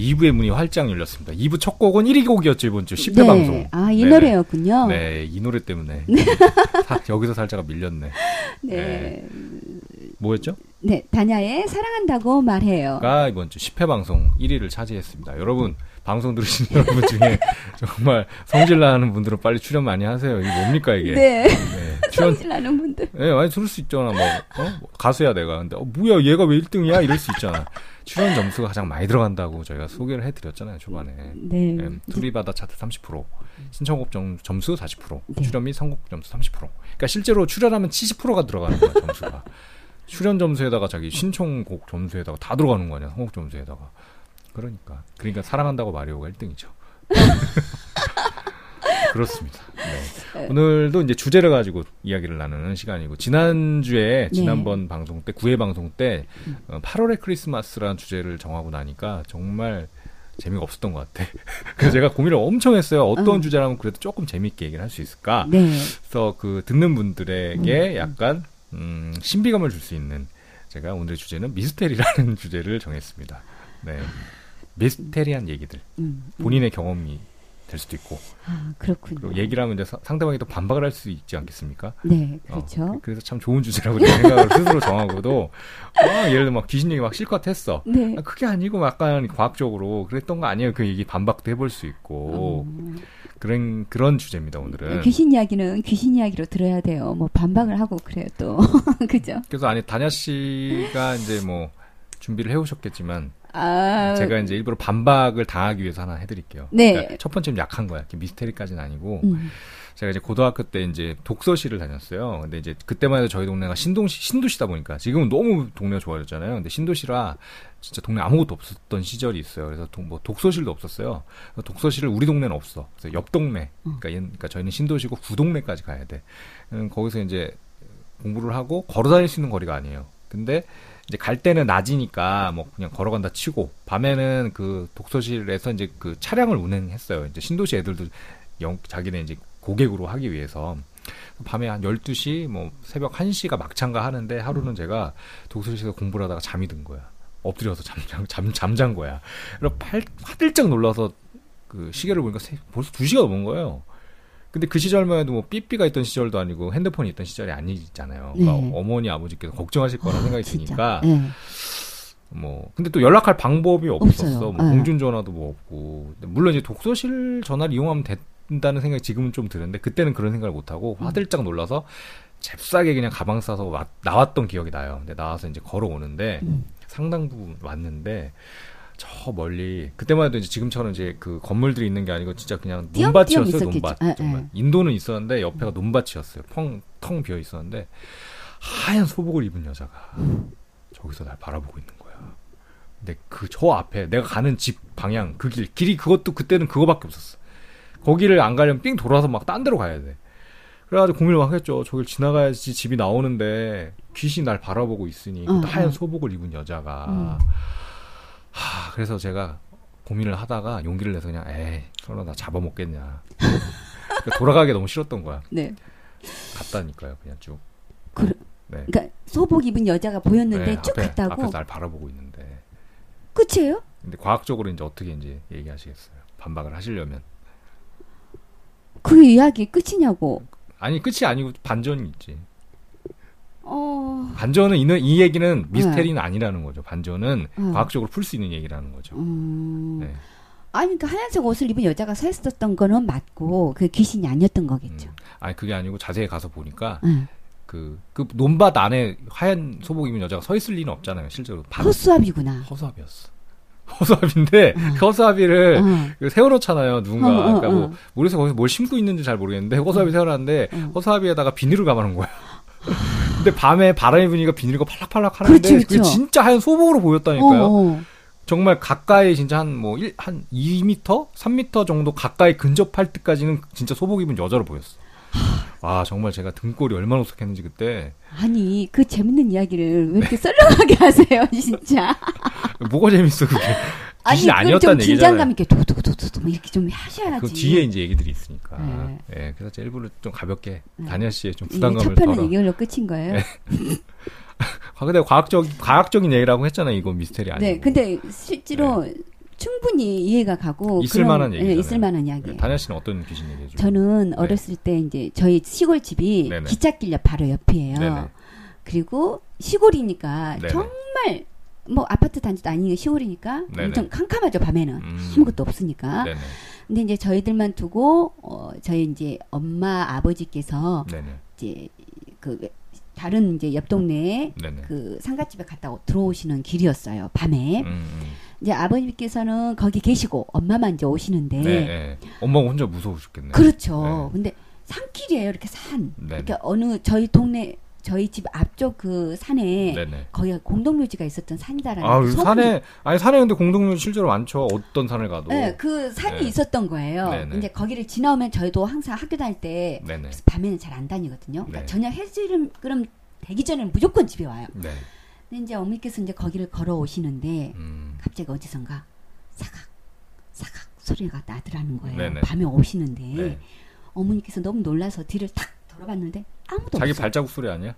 2부의 문이 활짝 열렸습니다. 2부 첫 곡은 1위 곡이었죠, 이번 주 10회 방송. 아, 이 네. 노래였군요. 네, 이 노래 때문에. 사- 여기서 살짝 밀렸네. 네. 뭐였죠? 네, 다냐의 사랑한다고 말해요. 가 이번 주 10회 방송 1위를 차지했습니다. 여러분, 방송 들으신 여러분 중에 정말 성질나는 분들은 빨리 출연 많이 하세요. 이게 뭡니까, 이게? 네. 네, 출연, 성질나는 분들. 예, 많이 들을 수 있잖아. 뭐, 어? 뭐 가수야, 내가. 근데, 어, 뭐야, 얘가 왜 1등이야? 이럴 수 있잖아. 출연 점수가 가장 많이 들어간다고 저희가 소개를 해드렸잖아요, 초반에. 네. 예, 투리바다 차트 30%, 신청곡 점, 점수 40%, 네. 출연 및 선곡 점수 30%. 그러니까 실제로 출연하면 70%가 들어가는 거야, 점수가. 출연 점수에다가 자기 신청곡 점수에다가 다 들어가는 거 아니야, 선곡 점수에다가. 그러니까. 그러니까 사랑한다고 마리오가 1등이죠. 그렇습니다. 네. 오늘도 이제 주제를 가지고 이야기를 나누는 시간이고 지난주에 네. 지난번 방송 때 9회 방송 때 어, 8월의 크리스마스라는 주제를 정하고 나니까 정말 재미가 없었던 것 같아. 그래서 제가 고민을 엄청 했어요. 어떤 어. 주제라면 그래도 조금 재밌게 얘기를 할 수 있을까? 네. 그래서 그 듣는 분들에게 약간 음, 신비감을 줄 수 있는 제가 오늘의 주제는 미스테리라는 주제를 정했습니다. 네. 미스테리한 얘기들. 음. 본인의 경험이 될 수도 있고 아, 그렇군요. 그리고 얘기를 하면 이제 사- 상대방이 또 반박을 할 수 있지 않겠습니까? 네, 어, 그렇죠. 그- 그래서 참 좋은 주제라고 제 생각을 스스로 정하고도 막 예를 들어 막 귀신 얘기 막 실컷 했어. 네. 아, 그게 아니고 약간 과학적으로 그랬던 거 아니에요. 그 얘기 반박도 해볼 수 있고 어, 그런 그런 주제입니다 오늘은. 귀신 이야기는 귀신 이야기로 들어야 돼요. 뭐 반박을 하고 그래요 또. 그죠? 그래서 아니 다냐 씨가 이제 뭐 준비를 해오셨겠지만 아, 제가 이제 일부러 반박을 당하기 위해서 하나 해드릴게요. 네. 그러니까 첫 번째는 약한 거야. 미스테리까지는 아니고 음, 제가 이제 고등학교 때 이제 독서실을 다녔어요. 근데 이제 그때만 해도 저희 동네가 신동시 신도시다 보니까 지금은 너무 동네가 좋아졌잖아요. 근데 신도시라 진짜 동네 아무것도 없었던 시절이 있어요. 그래서 도- 뭐 독서실도 없었어요. 독서실을 우리 동네는 없어. 그래서 옆 동네. 그러니까, 얘- 그러니까 저희는 신도시고 구동네까지 가야 돼. 음, 거기서 이제 공부를 하고 걸어 다닐 수 있는 거리가 아니에요. 근데 이제 갈 때는 낮이니까 뭐 그냥 걸어간다 치고 밤에는 그 독서실에서 이제 그 차량을 운행했어요. 이제 신도시 애들도 영, 자기네 이제 고객으로 하기 위해서 밤에 한 12시 뭐 새벽 1시가 막창가 하는데 하루는 제가 독서실에서 공부를 하다가 잠이 든 거야. 엎드려서 잠, 잠, 잠잔 거야. 그래서 팔, 화들짝 놀라서 그 시계를 보니까 세- 벌써 2시가 넘은 거예요. 근데 그 시절만 해도 뭐 삐삐가 있던 시절도 아니고 핸드폰이 있던 시절이 아니잖아요. 그러니까 네. 어머니 아버지께서 걱정하실 거라 생각이 진짜. 드니까 네. 뭐 근데 또 연락할 방법이 없었어. 뭐 네. 공중 전화도 뭐 없고 물론 이제 독서실 전화를 이용하면 된다는 생각이 지금은 좀 드는데 그때는 그런 생각을 못 하고 음. 화들짝 놀라서 잽싸게 그냥 가방 싸서 와- 나왔던 기억이 나요. 근데 나와서 이제 걸어오는데 음. 상당 부분 왔는데 저 멀리 그때만 해도 이제 지금처럼 이제 그 건물들이 있는 게 아니고 진짜 그냥 논밭이었어요. 논밭 예, 정말 예. 인도는 있었는데 옆에가 논밭이었어요. 펑 텅 비어 있었는데 하얀 소복을 입은 여자가 저기서 날 바라보고 있는 거야. 근데 그 저 앞에 내가 가는 집 방향 그 길 길이 그것도 그때는 그거밖에 없었어. 거기를 안 가려면 삥 돌아서 막 딴 데로 가야 돼. 그래가지고 고민을 막 했죠. 저길 지나가야지 집이 나오는데 귀신이 날 바라보고 있으니 어, 하얀 어. 소복을 입은 여자가 음. 하 그래서 제가 고민을 하다가 용기를 내서 그냥 에이 설마 나 잡아먹겠냐. 그러니까 돌아가기 너무 싫었던 거야. 네. 갔다니까요, 그냥 쭉. 그, 네. 그러니까 소복 입은 여자가 보였는데 네, 쭉 앞에, 갔다고 앞에서 날 바라보고 있는데. 끝이에요? 근데 과학적으로 이제 어떻게 이제 얘기하시겠어요? 반박을 하시려면 그 이야기 끝이냐고. 아니 끝이 아니고 반전이 있지. 어, 반전은 이, 이 얘기는 미스테리는 아니라는 거죠. 반전은 음. 과학적으로 풀 수 있는 얘기라는 거죠. 음. 네. 아니, 그러니까 하얀색 옷을 입은 여자가 서 있었던 거는 맞고, 그 귀신이 아니었던 음. 거겠죠. 아니 그게 아니고 자세히 가서 보니까 응. 그, 그 논밭 안에 하얀 소복 입은 여자가 서 있을 리는 없잖아요. 실제로 밤 허수아비구나. 허수아비였어. 허수아비인데 음. 그 허수아비를 어. 그 세워놓잖아요, 누군가. 어, 어, 그러니까 뭐, 어. 모르겠어, 거기서 뭘 심고 있는지 잘 모르겠는데, 허수아비 세워놨는데, 어. 허수아비에다가 비닐을 감아놓은 거야. 근데 밤에 바람이 부니까 비닐이 팔락팔락 하는데, 그렇지, 그게 그렇죠. 진짜 하얀 소복으로 보였다니까요. 어, 어. 정말 가까이 진짜 한 뭐, 일, 한 2m? 3m 정도 가까이 근접할 때까지는 진짜 소복 입은 여자로 보였어. 와, 정말 제가 등골이 얼마나 오싹했는지 그때. 아니, 그 재밌는 이야기를 왜 이렇게 썰렁하게 하세요, 진짜. 뭐가 재밌어, 그게. 아니, 그럼 좀 긴장감. 있게 도도도도도 뭐 이렇게 좀 하셔야지. 그 뒤에 이제 얘기들이 있으니까. 네. 예, 그래서 제 일부러 좀 가볍게 네. 다니엘 씨의 좀 부담감을 첫 편은. 이걸로 끝인 거예요. 네. 아, 근데 과학적 과학적인 얘기라고 했잖아요. 이건 미스테리 아니고. 네, 근데 실제로 충분히 이해가 가고 있을 그런- 만한 예, 얘기잖아요. 있을 만한 이야기. 네, 다니엘 씨는 어떤 귀신 얘기해줘? 저는 어렸을 때 이제 저희 시골 집이 네네. 기찻길역 바로 옆이에요. 네네. 그리고 시골이니까 네네. 정말 뭐 아파트 단지도 아니고 시골이니까 네네. 엄청 캄캄하죠 밤에는 음. 아무것도 없으니까. 네네. 근데 이제 저희들만 두고 어 저희 이제 엄마 아버지께서 네네. 이제 그 다른 이제 옆 동네에. 그 상가집에 갔다 오- 들어오시는 길이었어요 밤에 음, 음. 이제 아버님께서는 거기 계시고 엄마만 이제 오시는데 네. 네. 엄마가 혼자 무서워 죽겠네. 그렇죠. 근데 산길이에요 이렇게 산 네. 이렇게 어느 저희 동네 저희 집 앞쪽 그 산에 네네. 거기가 공동묘지가 있었던 산이다라는 아, 그 산에 아니 산에 근데 공동묘 실제로 많죠. 어떤 산을 가도. 네, 그 산이 네. 있었던 거예요. 네네. 이제 거기를 지나오면 저희도 항상 학교 다닐 때 밤에는 잘 안 다니거든요. 그러니까 네. 저녁 해지름 그럼 되기 전에는 무조건 집에 와요. 네. 근데 이제 어머니께서 이제 거기를 걸어 오시는데 음. 갑자기 어디선가 사각 사각 소리가 나더라는 거예요. 네네. 밤에 오시는데 네. 어머니께서 너무 놀라서 뒤를 탁 돌아봤는데 아무도 자기 없어. 발자국 소리 아니야?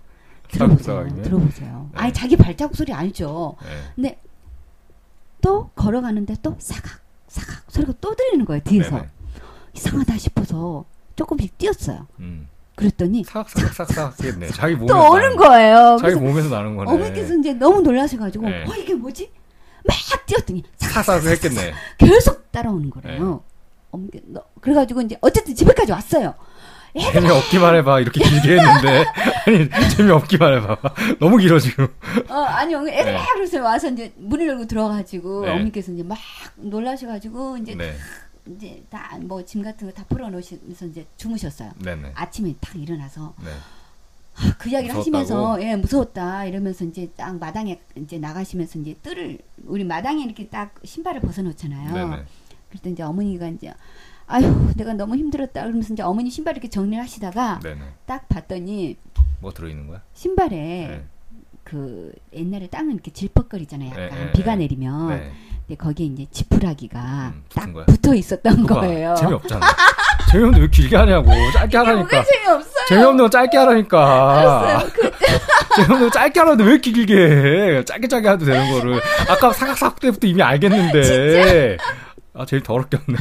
들어보세요. 들어보세요. 네. 아니 자기 발자국 소리 알죠. 네. 근데 또 걸어가는데 또 사각 사각 소리가 또 들리는 거예요 뒤에서. 네네. 이상하다 싶어서 조금씩 뛰었어요. 음. 그랬더니 삭삭삭삭삭 했네. 자기 몸에서 또 오는 나는 거예요. 자기 몸에서 나는 거네. 어머니께서 이제 너무 놀라셔가지고 네. 어 이게 뭐지? 막 뛰었더니 삭삭 했겠네. 계속 따라오는 거래요. 네. 그래가지고 이제 어쨌든 집에까지 왔어요. 재미없기만 해봐. 이렇게 길게 했는데. 아니, 재미없기만 해봐. 너무 길어, 지금. 어 아니 애들 네. 막 그래서 와서 이제 문을 열고 들어가가지고 네. 어머니께서 이제 막 놀라셔가지고 이제 네. 이제 다 뭐 짐 같은 거 다 풀어놓으시면서 이제 주무셨어요. 네네. 아침에 딱 일어나서 네. 아, 그 이야기를 무서웠다고? 하시면서 예 무서웠다 이러면서 이제 딱 마당에 이제 나가시면서 이제 뜰을 우리 마당에 이렇게 딱 신발을 벗어놓잖아요. 네네. 그때 이제 어머니가 이제 아유 내가 너무 힘들었다 그러면서 이제 어머니 신발 이렇게 정리를 하시다가 네네. 딱 봤더니 뭐 들어있는 거야? 신발에 네. 그 옛날에 땅은 이렇게 질퍽거리잖아요. 약간 네, 네, 비가 네. 내리면 네. 근데 거기에 이제 지푸라기가 음, 딱 거야? 붙어 있었던 봐봐. 거예요. 재미없잖아. 재미없는데 왜 길게 하냐고. 짧게 하라니까. 재미없어요. 재미없는 거 짧게 하라니까. 그 재미없는 거 짧게 하라는데 왜 이렇게 길게 해. 짧게 짧게 해도 되는 거를. 아까 사각사각 때부터 이미 알겠는데. 아, 제일 더럽게 없네.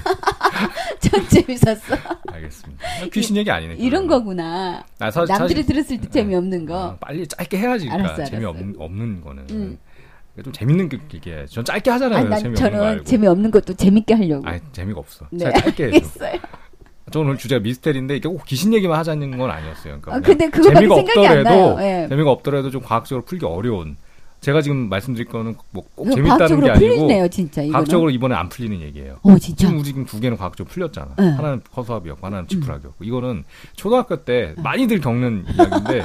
전 재밌었어. 알겠습니다. 귀신 얘기 아니네. 이런. 거구나. 아, 사- 남들이 사실- 들었을 때 재미없는 거. 어, 빨리 짧게 해야지. 그러니까 알았어, 알았어. 재미없는 없는 거는. 음. 좀 재밌는 게 길게 해야지. 전 짧게 하잖아요. 아니, 난 재미없는 거 저는. 재미없는 것도 재밌게 하려고. 아니, 재미가 없어. 네, 잘 짧게. 알겠어요. 저는 오늘 주제가 미스테리인데 이게 꼭 귀신 얘기만 하자는 건 아니었어요. 그러니까 아, 근데 그거밖에 생각이 안 없더라도 나요. 예. 재미가 없더라도 좀 과학적으로 풀기 어려운. 제가 지금 말씀드릴 거는 뭐 꼭 재밌다는 게 과학적으로 아니고 풀리네요, 진짜. 이거는. 과학적으로 이번에 안 풀리는 얘기예요. 어, 진짜. 지금 우리 지금 두 개는 과학적으로 풀렸잖아. 네. 하나는 허수아비였고 하나는 지푸라기였고 이거는 초등학교 때 많이들 겪는 이야기인데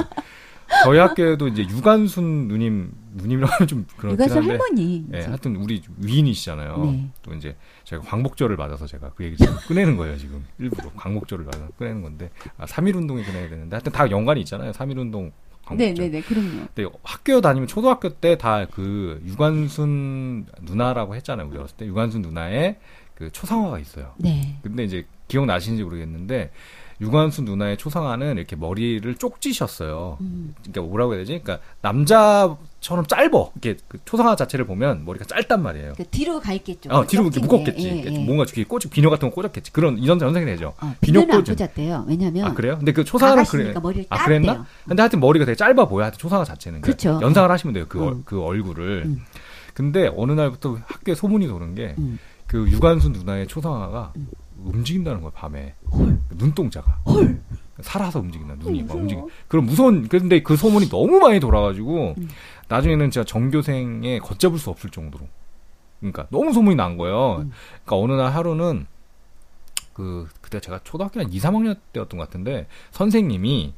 저희 학교에도 이제 유관순 누님 누님이라고 하면 좀 그렇긴 한데 할머니. 예, 하여튼 우리 위인이시잖아요. 네. 또 이제 제가 광복절을 맞아서 제가 그 얘기 지금 꺼내는 거예요, 지금. 일부러 광복절을 맞아서 꺼내는 건데. 아, 3.1 운동에 꺼내야 되는데. 하여튼 다 연관이 있잖아요. 3.1 운동, 광복절. 네네네, 그럼요. 근데 학교 다니면 초등학교 때 다 그 유관순 누나라고 했잖아요. 우리 어렸을 때. 유관순 누나의 그 초상화가 있어요. 네. 근데 이제 기억나시는지 모르겠는데 유관순 누나의 초상화는 이렇게 머리를 쪽지셨어요. 음. 그러니까 뭐라고 해야 되지? 그러니까 남자처럼 짧어. 이렇게 그 초상화 자체를 보면 머리가 짧단 말이에요. 그 뒤로 가 있겠죠. 어, 뒤로 이렇게. 게. 예, 예. 뭔가 저기 꽂 비녀 같은 거 꽂았겠지. 그런 이런 전생이 되죠. 어, 비녀. 꽂았대요. 왜냐면 아 그래요? 근데 그 초상화는 그래. 아 그랬나? 땄대요. 근데 하여튼 머리가 되게 짧아 보여. 하여튼 초상화 자체는. 그러니까 그쵸. 연상을 하시면 돼요. 그, 얼- 음. 그 얼굴을. 음. 근데 어느 날부터 학교에 소문이 도는 게 음. 그 유관순 누나의 초상화가 음. 움직인다는 거야 밤에 눈동자가 살아서 움직인다 눈이 막. 움직인 그런 무서운 근데 그 소문이 너무 많이 돌아가지고 음. 나중에는 진짜 전교생에 걷잡을 수 없을 정도로 그러니까 너무 소문이 난 거예요 음. 그러니까 어느 날 하루는 그 그때 제가 초등학교 한 2, 3학년 때였던 것 같은데 선생님이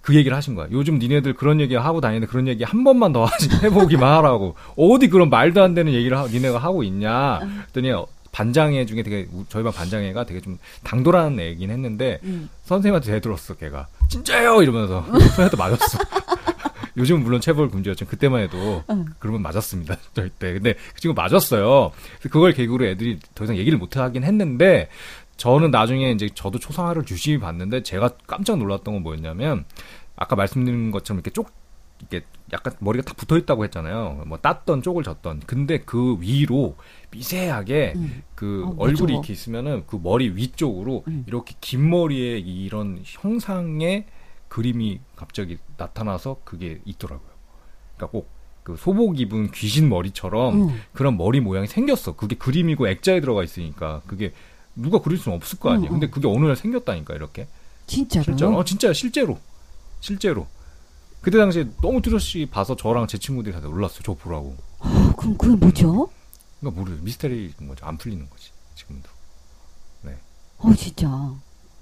그 얘기를 하신 거야. 요즘 니네들 그런 얘기 하고 다니는데 그런 얘기 한 번만 더 해보기만 하라고. 어디 그런 말도 안 되는 얘기를 하, 니네가 하고 있냐. 그랬더니 반장애 중에 되게 우- 저희 반 반장애가 되게 좀 당돌한 애긴 했는데 음. 선생님한테 대들었어 걔가 진짜요 이러면서 선생님한테 맞았어. 요즘은 물론 체벌 금지였지만 그때만 해도 응. 그러면 맞았습니다 저희 때. 근데 그 친구 맞았어요. 그걸 계기로 애들이 더 이상 얘기를 못 하긴 했는데 저는 나중에 이제 저도 초상화를 주시히 봤는데 제가 깜짝 놀랐던 건 뭐였냐면 아까 말씀드린 것처럼 이렇게 쪽 이렇게 약간 머리가 딱 붙어 있다고 했잖아요. 뭐 땄던 쪽을 졌던. 근데 그 위로 미세하게 음. 그 어, 얼굴이. 이렇게 있으면은 그 머리 위쪽으로 음. 이렇게 긴 머리에 이런 형상의 그림이 갑자기 나타나서 그게 있더라고요. 그러니까 꼭 그 소복 입은 귀신 머리처럼 음. 그런 머리 모양이 생겼어. 그게 그림이고 액자에 들어가 있으니까 그게 누가 그릴 수는 없을 거 아니에요. 음, 음. 근데 그게 어느 날 생겼다니까 이렇게. 진짜로. 실제로. 어, 진짜 실제로. 실제로. 그때 당시에 너무 뚜렷이 봐서 저랑 제 친구들이 다 놀랐어요. 저 보라고. 어, 그럼 그게 뭐죠? 그러니까 모르 미스테리인 거죠. 안 풀리는 거지. 지금도. 어, 진짜.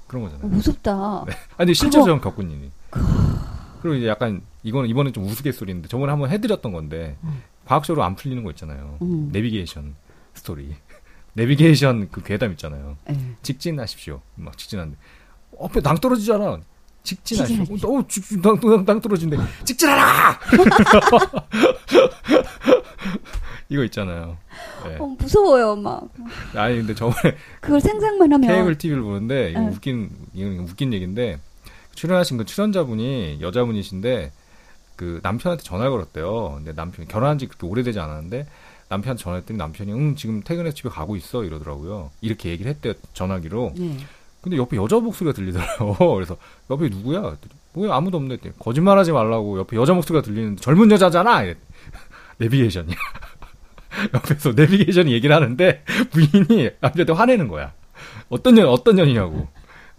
그런 어, 거잖아요. 무섭다. 아 근데 실제 그거- 저는 겪은 일이. 그리고 이제 약간 이거는 이번에 좀 우스갯소리인데 저번에 한번 해드렸던 건데 음. 과학적으로 안 풀리는 거 있잖아요. 음. 내비게이션 스토리. 내비게이션 그 괴담 있잖아요. 예. 직진하십시오. 막 직진하는데 앞에 낭 떨어지잖아. 직진하십시오. 어, 직진 낭 떨어진대. 직진하라. 이거 있잖아요. 네. 어, 무서워요, 막. 아니 근데 저번에 그걸 상상만 하면. 케이블 TV를 보는데 이거 네. 웃긴 이건 웃긴 얘기인데 출연하신 그 출연자분이 여자분이신데 그 남편한테 전화를 걸었대요. 근데 남편 결혼한 지 그렇게 오래되지 않았는데 남편 전화했더니 남편이 응 지금 퇴근해서 집에 가고 있어 이러더라고요. 이렇게 얘기를 했대요 전화기로. 네. 근데 옆에 여자 목소리가 들리더라고요. 그래서 옆에 누구야? 뭐야 아무도 없네. 거짓말하지 말라고 옆에 여자 목소리가 들리는데 젊은 여자잖아. 이랬 내비게이션이야. 옆에서 내비게이션이 얘기를 하는데 부인이 남편한테 화내는 거야. 어떤 년 어떤 년이냐고.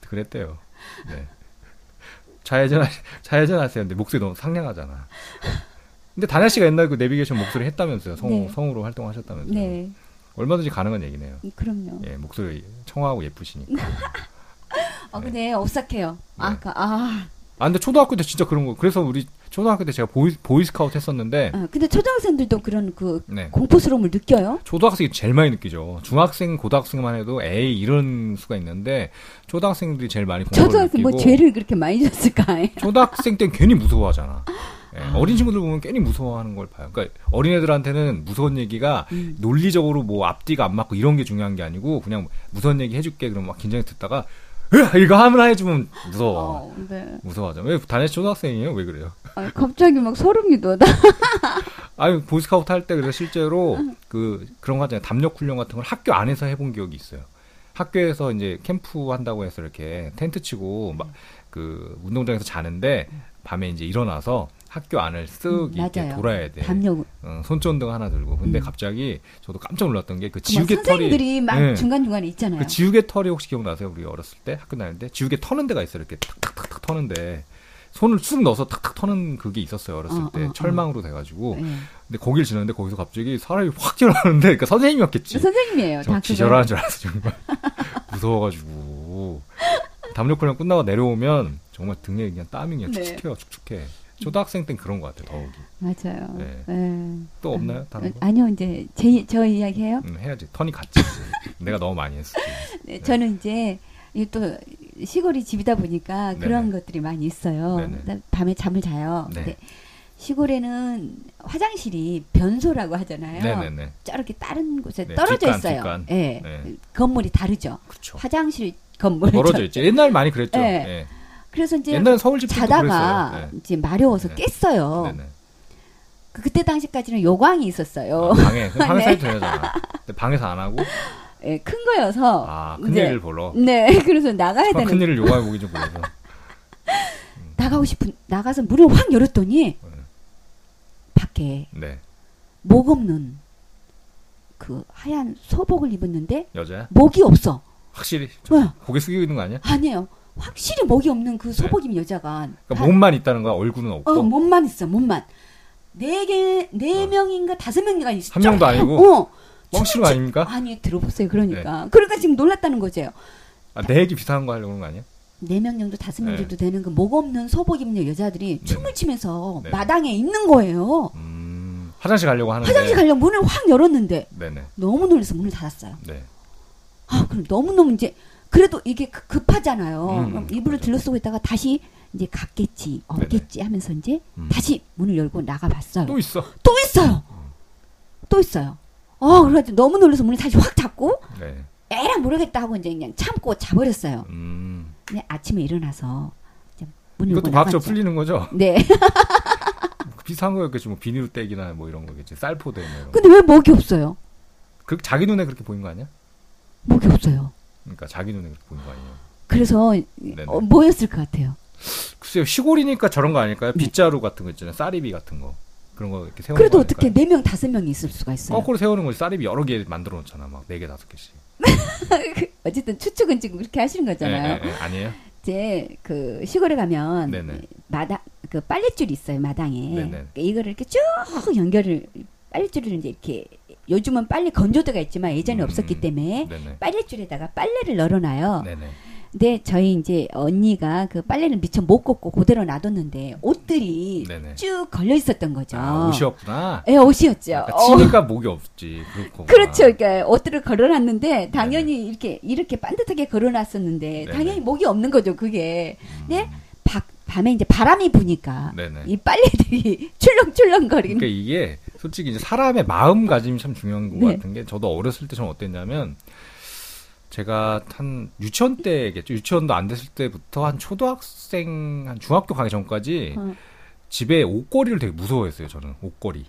그랬대요. 네. 좌회전 좌회전 하세요. 근데 목소리 너무 상냥하잖아. 근데 다냐 씨가 옛날 그 내비게이션 목소리 했다면서요. 성, 네. 성우로 활동하셨다면서요. 네. 얼마든지 가능한 얘기네요. 그럼요. 예, 목소리 청아하고 예쁘시니까. 아 근데 없삭해요. 아까 아아 근데 초등학교 때 진짜 그런 거. 그래서 우리 초등학교 때 제가 보이, 보이스카우트 했었는데 아, 근데 초등학생들도 그런 그 네. 공포스러움을 느껴요? 초등학생이 제일 많이 느끼죠. 중학생, 고등학생만 해도 에이 이런 수가 있는데 초등학생들이 제일 많이 공포를 초등학생 느끼고 뭐 죄를 그렇게 많이 졌을까? 초등학생 땐 괜히 무서워하잖아. 예, 어린 친구들 보면 괜히 무서워하는 걸 봐요. 그러니까 어린애들한테는 무서운 얘기가 음. 논리적으로 뭐 앞뒤가 안 맞고 이런 게 중요한 게 아니고 그냥 무서운 얘기 해줄게 그러면 막 긴장해 듣다가 으, 이거 하나 해주면 무서워. 어, 네. 무서워하죠. 왜 단해 초등학생이에요? 왜 그래요? 아, 갑자기 막 소름이 돋아. 아니 보이스카우트 할 때 그래서 실제로 그 그런 거 하잖아요. 담력 훈련 같은 걸 학교 안에서 해본 기억이 있어요. 학교에서 이제 캠프 한다고 해서 이렇게 텐트 치고 막 그 운동장에서 자는데 밤에 이제 일어나서 학교 안을 쓱 음, 이렇게. 돌아야 돼. 담요. 어, 손전등 하나 들고. 근데 음. 갑자기 저도 깜짝 놀랐던 게 그 지우개 털이 선생님들이 막 네. 중간 중간에 있잖아요. 그 지우개 털이 혹시 기억나세요? 우리 어렸을 때 학교 다닐 때 지우개 터는 데가 있어요. 이렇게 탁탁탁탁 터는데 손을 쑥 넣어서 탁탁 터는 그게 있었어요. 어렸을 어, 때 어, 어. 철망으로 돼가지고. 네. 근데 거길 지났는데 거기서 갑자기 사람이 확 지나가는데 그러니까 선생님이었겠지. 선생님이에요. 저다 기절하는 줄 알았어 정말 무서워가지고 담력 훈련 끝나고 내려오면 정말 등에 그냥 땀이 그냥 네. 축축해요 축축해. 초등학생 땐 그런 것 같아 더욱이. 맞아요. 네. 네. 또 없나요 다른 거? 아니요, 이제 제, 저 이야기해요. 음, 해야지 턴이 같지. 내가 너무 많이 했어. 네, 저는 이제 이또 시골이 집이다 보니까 네네. 그런 것들이 많이 있어요. 네네. 밤에 잠을 자요. 네. 시골에는 화장실이 변소라고 하잖아요. 네네네. 저렇게 다른 곳에 네, 떨어져 뒷간, 있어요. 뒷간. 예. 네. 건물이 다르죠. 그렇죠. 화장실 건물 멀어져 있지. 옛날 많이 그랬죠. 네. 예. 그래서 이제 옛날에 서울 집도 자다가. 네. 이제 마려워서 네. 깼어요. 네네. 그- 그때 당시까지는 요광이 있었어요. 아, 방에 방에서 네. 되잖아. 근데 방에서 안 하고 예, 큰 거여서 아 큰일을 보러. 네, 그래서 나가야 되는 큰일을 요구해 보기 좀 보여서. 나가고 싶은 나가서 문을 확 열었더니 밖에 네 목 없는 그 하얀 소복을 입었는데 여자야. 목이 없어. 확실히 뭐야? 고개 숙이고 있는 거 아니야? 아니에요. 확실히 목이 없는 그 소복 입은 여자가 네. 그러니까 다- 몸만 있다는 거야. 얼굴은 없고. 어 몸만 있어 몸만 네개네 명인가 다섯 명인가 있어. 한 명도 아니고? 어. 뻥치는 거 아닙니까? 아니 들어보세요. 그러니까 그러니까 지금 놀랐다는 거죠. 아, 내 얘기 비슷한 거 하려고 그런 거 아니야? 네명 정도 다섯 명 네. 정도 되는 그 목 없는 소복 입는 여자들이 네. 춤을 추면서 네. 마당에 있는 거예요. 음, 화장실 가려고 하는데. 화장실 가려고 문을 확 열었는데 네네. 너무 놀라서 문을 닫았어요. 네. 아, 그럼 너무 너무 이제 그래도 이게 급- 급하잖아요. 음, 이불을. 들러쓰고 있다가 다시 이제 갔겠지, 없겠지 하면서 이제 음. 다시 문을 열고 나가봤어요. 또 또, 있어. 있어요. 또 있어요. 어, 그래가지고 너무 놀라서 문을 다시 확 닫고 네. 에라 모르겠다 하고 이제 그냥 참고 자버렸어요. 음. 근데 아침에 일어나서 문 열고 이것도. 풀리는 거죠? 네. 비슷한 거였겠지. 뭐 비닐 떼기나 뭐 이런 거겠지. 쌀포대 뭐 이런 거. 근데 왜 목이 없어요? 그 자기 눈에 그렇게 보인 거 아니야? 목이 없어요. 그러니까 자기 눈에 보인 거 아니에요? 그래서 어, 뭐였을 것 같아요? 글쎄요. 시골이니까 저런 거 아닐까요? 네. 빗자루 같은 거 있잖아요. 쌀이비 같은 거. 그런 거 이렇게 세우는 그래도 거 어떻게? 네 명 다섯 명이 있을 수가 있어요? 거꾸로 세우는 거지. 쌀이비 여러 개 만들어 놓잖아. 막 네 개 다섯 개씩. 어쨌든 추측은 지금 그렇게 하시는 거잖아요. 예, 예, 예. 아니에요? 이제 그 시골에 가면 네네. 마당 그 빨랫줄이 있어요 마당에 네네. 그러니까 이거를 이렇게 쭉 연결을 빨랫줄을 이제 이렇게 요즘은 빨래 건조대가 있지만 예전에 음, 없었기 때문에 네네. 빨랫줄에다가 빨래를 널어놔요. 네네. 근데 저희 이제 언니가 그 빨래를 미처 못 걷고 그대로 놔뒀는데 옷들이 네네. 쭉 걸려 있었던 거죠. 아, 옷이었구나. 예, 옷이었죠. 그러니까 어. 치니까 목이 없지. 그렇고. 그렇죠. 그러니까 옷들을 걸어놨는데 당연히 이렇게 이렇게 반듯하게 걸어놨었는데 네네. 음. 당연히 목이 없는 거죠. 그게. 네? 바, 밤에 이제 바람이 부니까 네네. 이 빨래들이 출렁출렁거리는. 그러니까 이게 솔직히 이제 사람의 마음가짐이 참 중요한 것 네. 같은 게 저도 어렸을 때 저는 어땠냐면 제가 한 유치원 때겠죠. 유치원도 안 됐을 때부터 한 초등학생 한 중학교 가기 전까지 어. 집에 옷걸이를 되게 무서워했어요. 저는 옷걸이.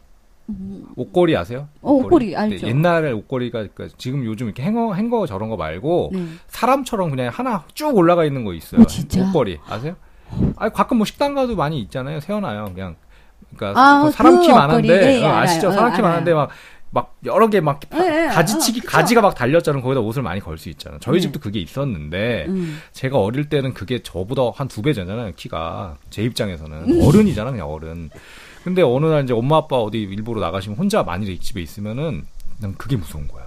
옷걸이 아세요? 어, 옷걸이 네, 알죠. 옛날에 옷걸이가 그러니까 지금 요즘 이렇게 행어 행거 저런 거 말고 네. 사람처럼 그냥 하나 쭉 올라가 있는 거 있어요. 어, 진짜? 옷걸이 아세요? 아 가끔 뭐 식당 가도 많이 있잖아요. 세워놔요. 그냥 그러니까 아, 그 사람 그키 옷걸이. 많은데 예, 어. 아시죠? 어, 사람 키. 많은데 막막 여러 개막 예, 예, 가지치기 어. 가지가 막 달렸잖아요. 거기다 옷을 많이 걸 수 있잖아요. 저희 네. 집도 그게 있었는데 음. 제가 어릴 때는 그게 저보다 한 두 배잖아요. 키가 제 입장에서는 어른이잖아 그냥 어른. 근데 어느 날 이제 엄마 아빠 어디 일부러 나가시면 혼자 만일에 집에 있으면은 난 그게 무서운 거야.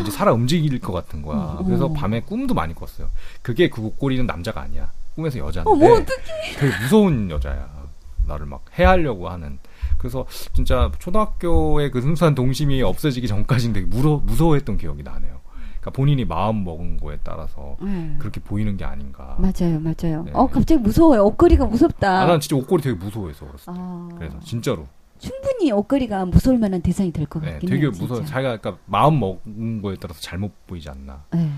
이제 살아 움직일 것 같은 거야. 어. 그래서 밤에 꿈도 많이 꿨어요. 그게 그 옷걸이는 남자가 아니야. 꿈에서 여자인데 어머. 되게 무서운 여자야. 나를 막 해하려고 하는. 그래서 진짜 초등학교의 그 순수한 동심이 없어지기 전까지는 되게 무서, 무서워했던 기억이 나네요. 그러니까 본인이 마음 먹은 거에 따라서 네. 그렇게 보이는 게 아닌가. 맞아요, 맞아요. 네. 어, 갑자기 무서워요. 옷걸이가 무섭다. 아, 난 진짜 옷걸이 되게 무서워했어. 어렸을 때. 아, 그래서 진짜로. 충분히 옷걸이가 무서울 만한 대상이 될것 네, 같긴 되게 해요. 무서워. 자기가 그러니까 마음 먹은 거에 따라서 잘못 보이지 않나. 네.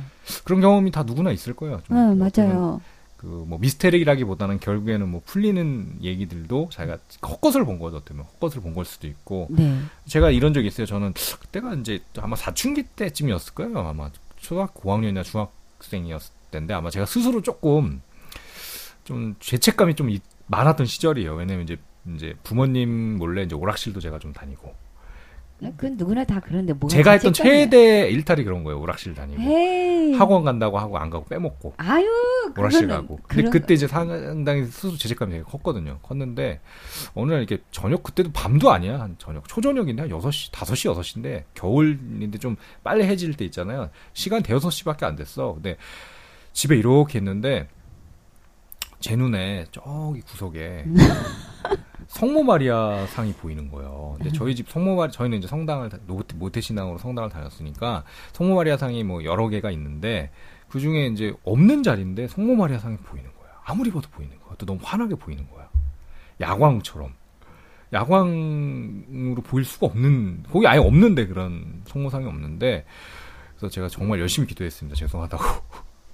그런 경험이 다 누구나 있을 거예요. 좀. 네, 맞아요. 그 뭐 미스테리라기보다는 결국에는 뭐 풀리는 얘기들도 자기가 헛것을 본 거죠. 어쩌면 헛것을 본 걸 수도 있고. 네. 제가 이런 적이 있어요. 저는 그때가 이제 아마 사춘기 때쯤이었을 거예요. 아마 초등학교 고학년이나 중학생이었을 때인데 아마 제가 스스로 조금 좀 죄책감이 좀 이- 많았던 시절이에요. 왜냐면 이제 이제 부모님 몰래 이제 오락실도 제가 좀 다니고 네, 그건 누구나 다 그런데 뭐가 제가 했던. 최대 일탈이 그런 거예요. 오락실 다니고 헤이. 학원 간다고 하고 안 가고 빼먹고 아유, 오락실 가고. 근데 그런- 그때 이제 상당히 스스로 죄책감이 되게 컸거든요. 컸는데 어느 날 이렇게 저녁 그때도 밤도 아니야. 한 저녁 초저녁인데 한 6시, 5시, 6시인데 겨울인데 좀 빨리 해질 때 있잖아요. 시간 대여섯 시밖에 안 됐어. 근데 집에 이렇게 있는데 제 눈에 저기 구석에 성모 마리아 상이 보이는 거예요. 근데 저희 집 성모 마리 저희는 이제 성당을 모태 신앙으로 성당을 다녔으니까 성모 마리아 상이 뭐 여러 개가 있는데 그 중에 이제 없는 자리인데 성모 마리아 상이 보이는 거야. 아무리 봐도 보이는 거야. 또 너무 환하게 보이는 거야. 야광처럼. 야광으로 보일 수가 없는 거기 아예 없는데 그런 성모상이 없는데 그래서 제가 정말 열심히 기도했습니다. 죄송하다고.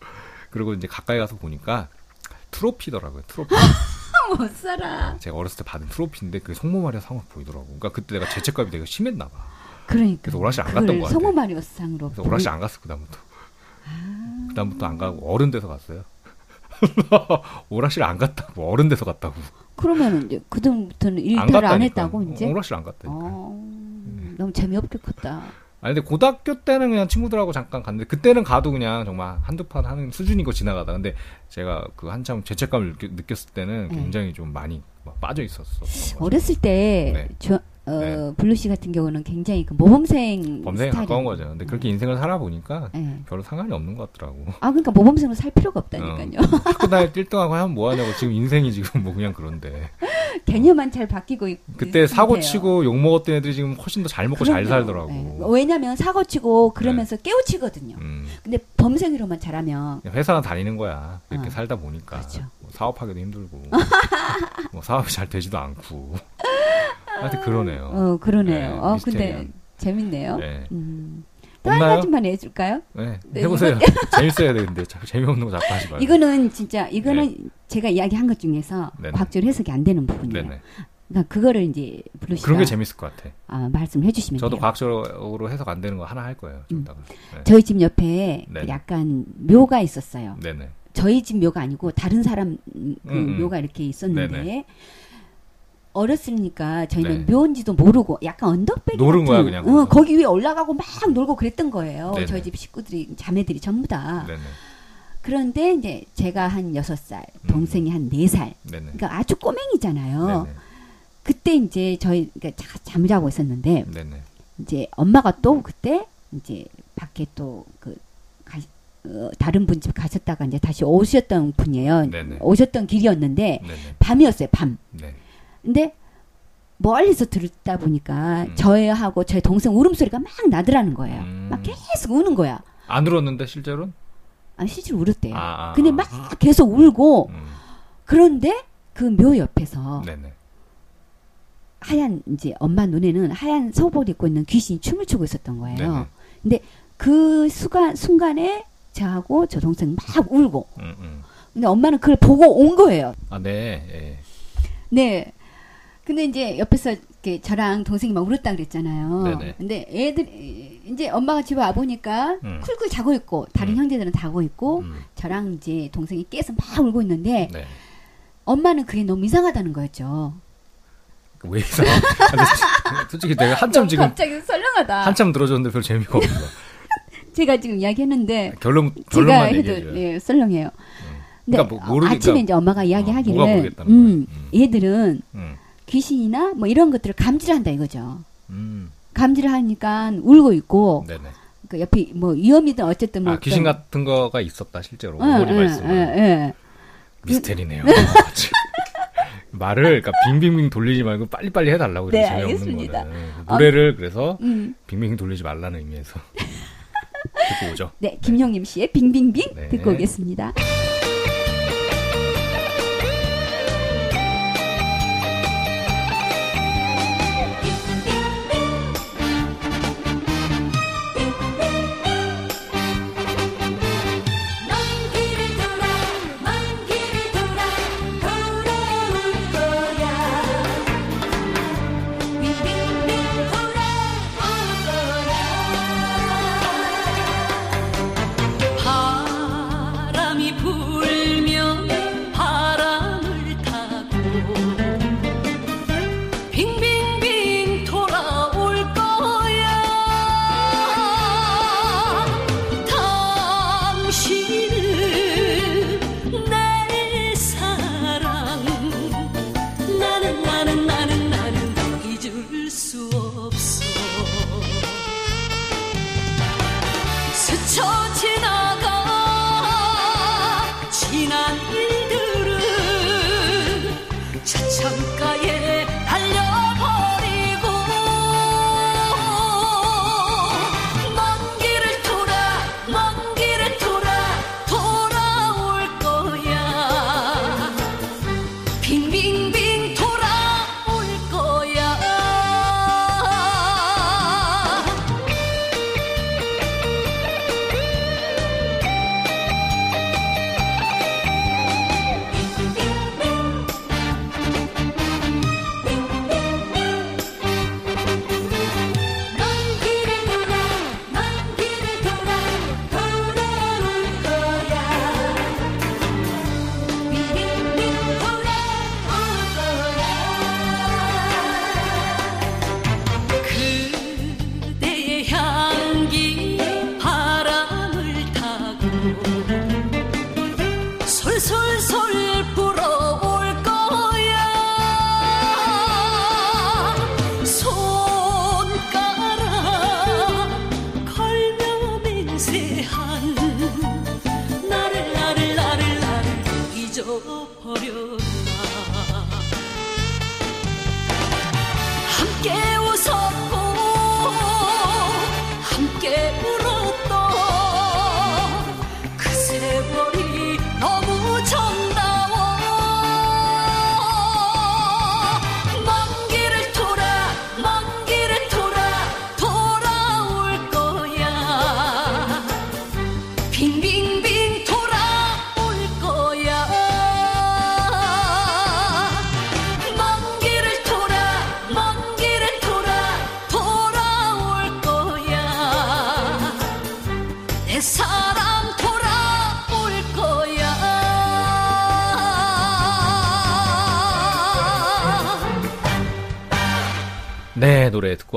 그리고 이제 가까이 가서 보니까 트로피더라고요. 트로피. 못 살아. 제가 어렸을 때 받은 트로피인데 그게 성모 마리아 상으로 보이더라고. 그러니까 그때 내가 죄책감이 되게 심했나 봐. 그러니까. 그래서 오락실 안 갔던 것 같아. 성모 마리오상으로. 그래서 오락실 안 갔어 그다음부터. 아. 그다음부터 안 가고 어른 돼서 갔어요. 오락실 안 갔다고 어른 돼서 갔다고. 그러면 이제 그다음부터는 안 일탈을 안 갔다니까. 했다고 이제. 오락실 안 갔다니까. 어, 너무 재미없게 컸다. 아니 근데 고등학교 때는 그냥 친구들하고 잠깐 갔는데 그때는 가도 그냥 정말 한두 판 하는 수준이고 지나가다. 근데 제가 그 한참 죄책감을 느꼈, 느꼈을 때는 네. 굉장히 좀 많이 막 빠져 있었어. 어렸을 때 네. 저, 어, 네. 블루 씨 같은 경우는 굉장히 그 모범생 범생에 가까운 거죠. 근데 그렇게 인생을 살아보니까 예. 별로 상관이 없는 것 같더라고. 아 그러니까 모범생으로 살 필요가 없다니까요. 어. 학교 다닐 때 1등하고 하면 뭐하냐고 지금 인생이 지금 뭐 그냥 그런데 개념만 잘 바뀌고 있, 그때 사고. 치고 욕 먹었던 애들이 지금 훨씬 더 잘 먹고 잘 그럼요. 살더라고. 예. 왜냐면 사고 치고 그러면서 깨우치거든요. 음, 근데 범생이로만 잘하면 회사나 다니는 거야. 이렇게 어. 살다 보니까 그렇죠. 뭐 사업하기도 힘들고 뭐 사업이 잘 되지도 않고 하여튼 그러네요. 어 그러네요. 네, 어 근데 미스테리한. 재밌네요. 네. 음. 또한 없나요? 가지만 해줄까요? 네, 네, 해보세요. 재밌어야 되는데 자꾸 재미없는 거 자꾸 하지 말고. 이거는 진짜 이거는 제가 이야기한 것 중에서 네네. 과학적으로 해석이 안 되는 부분이에요. 네네. 그러니까 그거를 이제 블루 씨가 그런 게 재밌을 것 같아. 아, 말씀해 주시면 저도 돼요. 과학적으로 해석 안 되는 거 하나 할 거예요. 좀 이따가. 네. 저희 집 옆에 네네. 약간 묘가 있었어요. 네네. 저희 집 묘가 아니고 다른 사람 음, 그 음, 음. 묘가 이렇게 있었는데. 어렸으니까 저희는 네. 묘인지도 모르고 약간 언덕배기 노른 거야, 그냥 어, 거기서. 거기 위에 올라가고 막 놀고 그랬던 거예요. 네네. 저희 집 식구들이 자매들이 전부 다. 네네. 그런데 이제 제가 한 여섯 살, 동생이 한 네 살. 그러니까 아주 꼬맹이잖아요. 네네. 그때 이제 저희 그러니까 자- 잠을 자고 있었는데. 이제 엄마가 또 그때 이제 밖에 또그 어, 다른 분 집 가셨다가 이제 다시 오셨던 분이에요. 오셨던 길이었는데. 밤이었어요. 밤. 네. 근데 멀리서 들었다 보니까 음. 저하고 저희 동생 울음소리가 막 나더라는 거예요. 음. 막 계속 우는 거야. 안 울었는데 실제로는? 아, 실제로 울었대요. 아, 아, 근데 아. 막 계속 울고 음. 그런데 그 묘 옆에서 네네. 하얀 이제 엄마 눈에는 하얀 속옷 입고 있는 귀신이 춤을 추고 있었던 거예요. 네네. 그 순간 순간에 저하고 저 동생 막 울고 음, 음. 근데 엄마는 그걸 보고 온 거예요. 아, 네. 예. 네. 근데 이제 옆에서 이렇게 저랑 동생이 막 울었다 그랬잖아요. 네네. 근데 애들 이제 엄마가 집에 와 보니까 음. 쿨쿨 자고 있고 다른 음. 형제들은 자고 있고 음. 저랑 이제 동생이 깨서 막 울고 있는데 네. 엄마는 그게 너무 이상하다는 거였죠. 왜? 근데 솔직히 내가 한참 지금 갑자기 설렁하다. 한참 들어줬는데 별 재미가 없어. 제가 지금 이야기했는데 결론 제가 해도. 예, 설렁해요. 근데 그러니까 뭐 모르니까 아침에 이제 엄마가 이야기하기를 모르겠다는 음, 거예요. 음. 얘들은 음. 귀신이나 뭐 이런 것들을 감지를 한다 이거죠. 음. 감지를 하니까 울고 있고 네네. 그 옆에 뭐 위험이든 어쨌든 뭐 아 귀신 같은 거가 있었다 실제로 응, 어머니 응, 말씀은 응, 응. 미스테리네요. 아, 참. 말을 그러니까 빙빙빙 돌리지 말고 빨리빨리 해달라고 네, 알겠습니다. 노래를 그래서 음. 빙빙 돌리지 말라는 의미에서 듣고 오죠. 네, 김용림 씨의 빙빙빙 네. 듣고 오겠습니다.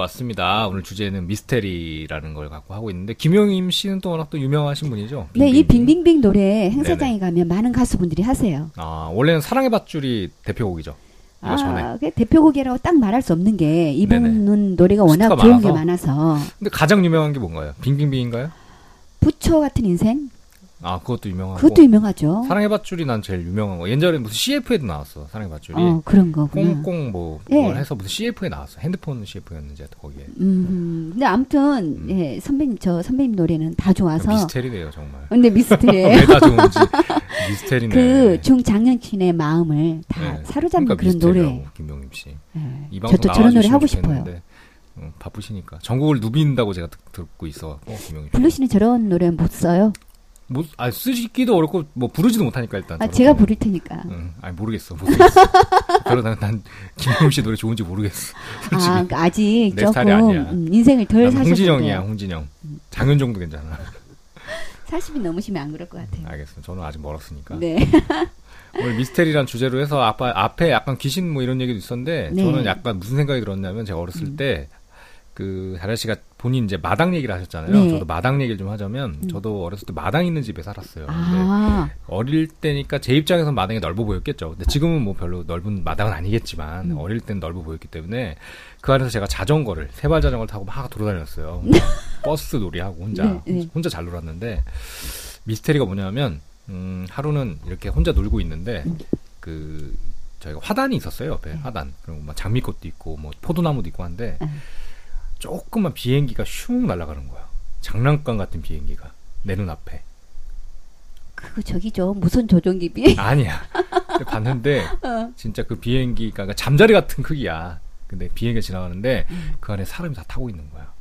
왔습니다. 오늘 주제는 미스테리라는 걸 갖고 하고 있는데 김용임 씨는 또 워낙 또 유명하신 분이죠. 네, 이 빙빙빙 노래 행사장에 네네. 가면 많은 가수분들이 하세요. 아 원래는 사랑의 밧줄이 대표곡이죠. 전에. 아, 그 대표곡이라고 딱 말할 수 없는 게 이분은 네네. 노래가 워낙 좋은 게 많아서. 많아서 근데 가장 유명한 게 뭔가요? 빙빙빙인가요? 부처 같은 인생 아 그것도 유명하고. 그것도 유명하죠. 사랑의 밧줄이 난 제일 유명한 거. 옛날에 무슨 CF에도 나왔어. 사랑의 밧줄이. 어 그런 거구나. 꽁꽁 뭐, 예. 뭘 해서 무슨 CF에 나왔어. 핸드폰 CF였는지 거기에. 음, 근데 아무튼 음. 예, 선배님 저 선배님 노래는 다 좋아서. 미스테리네요 정말. 근데 미스터리에 왜다 좋은지 미스테리네. 그 중장년층의 마음을 다 네. 사로잡는 그러니까 그런 노래. 김용임 씨. 예. 이 방송 저도 저런 노래 하고 싶어요. 어, 바쁘시니까 전국을 누빈다고 제가 듣, 듣고 있어. 어, 김용임 씨. 블루 씨는 저런 노래 못 써요. 못, 아, 쓰기도 어렵고, 뭐, 부르지도 못하니까, 일단. 아. 제가 부를 테니까. 응, 아니, 모르겠어. 모르겠어. 그러다 난, 김영훈 씨 노래 좋은지 모르겠어. 아, 그러니까 아직 내 조금. 음, 인생을 덜난 사셨는데. 홍진영이야, 홍진영. 장윤정도 괜찮아. 40이 넘으시면 안 그럴 것 같아요. 알겠어. 저는 아직 멀었으니까. 네. 오늘 미스테리란 주제로 해서 아빠 앞에 약간 귀신 뭐 이런 얘기도 있었는데 네. 저는 약간 무슨 생각이 들었냐면 제가 어렸을 음. 때 그 다라 씨가 본인 이제 마당 얘기를 하셨잖아요. 네. 저도 마당 얘기를 좀 하자면 음. 저도 어렸을 때 마당 있는 집에 살았어요. 근데 아, 어릴 때니까 제 입장에선 마당이 넓어 보였겠죠. 근데 지금은 뭐 별로 넓은 마당은 아니겠지만 음. 어릴 땐 넓어 보였기 때문에 그 안에서 제가 자전거를 세발 자전거를 타고 막 돌아다녔어요. 버스 놀이하고 혼자 네, 네. 혼자 잘 놀았는데 미스테리가 뭐냐면 음, 하루는 이렇게 혼자 놀고 있는데 음. 그 저희가 화단이 있었어요 옆에 화단 그리고 막 장미꽃도 있고 뭐 포도나무도 있고 한데 음. 조금만 비행기가 슝 날아가는 거야. 장난감 같은 비행기가 내 눈앞에. 그거 저기죠. 무선 조종기비. 아니야. 근데 봤는데 진짜 그 비행기가 그러니까 잠자리 같은 크기야. 근데 비행기가 지나가는데 그 안에 사람이 다 타고 있는 거야.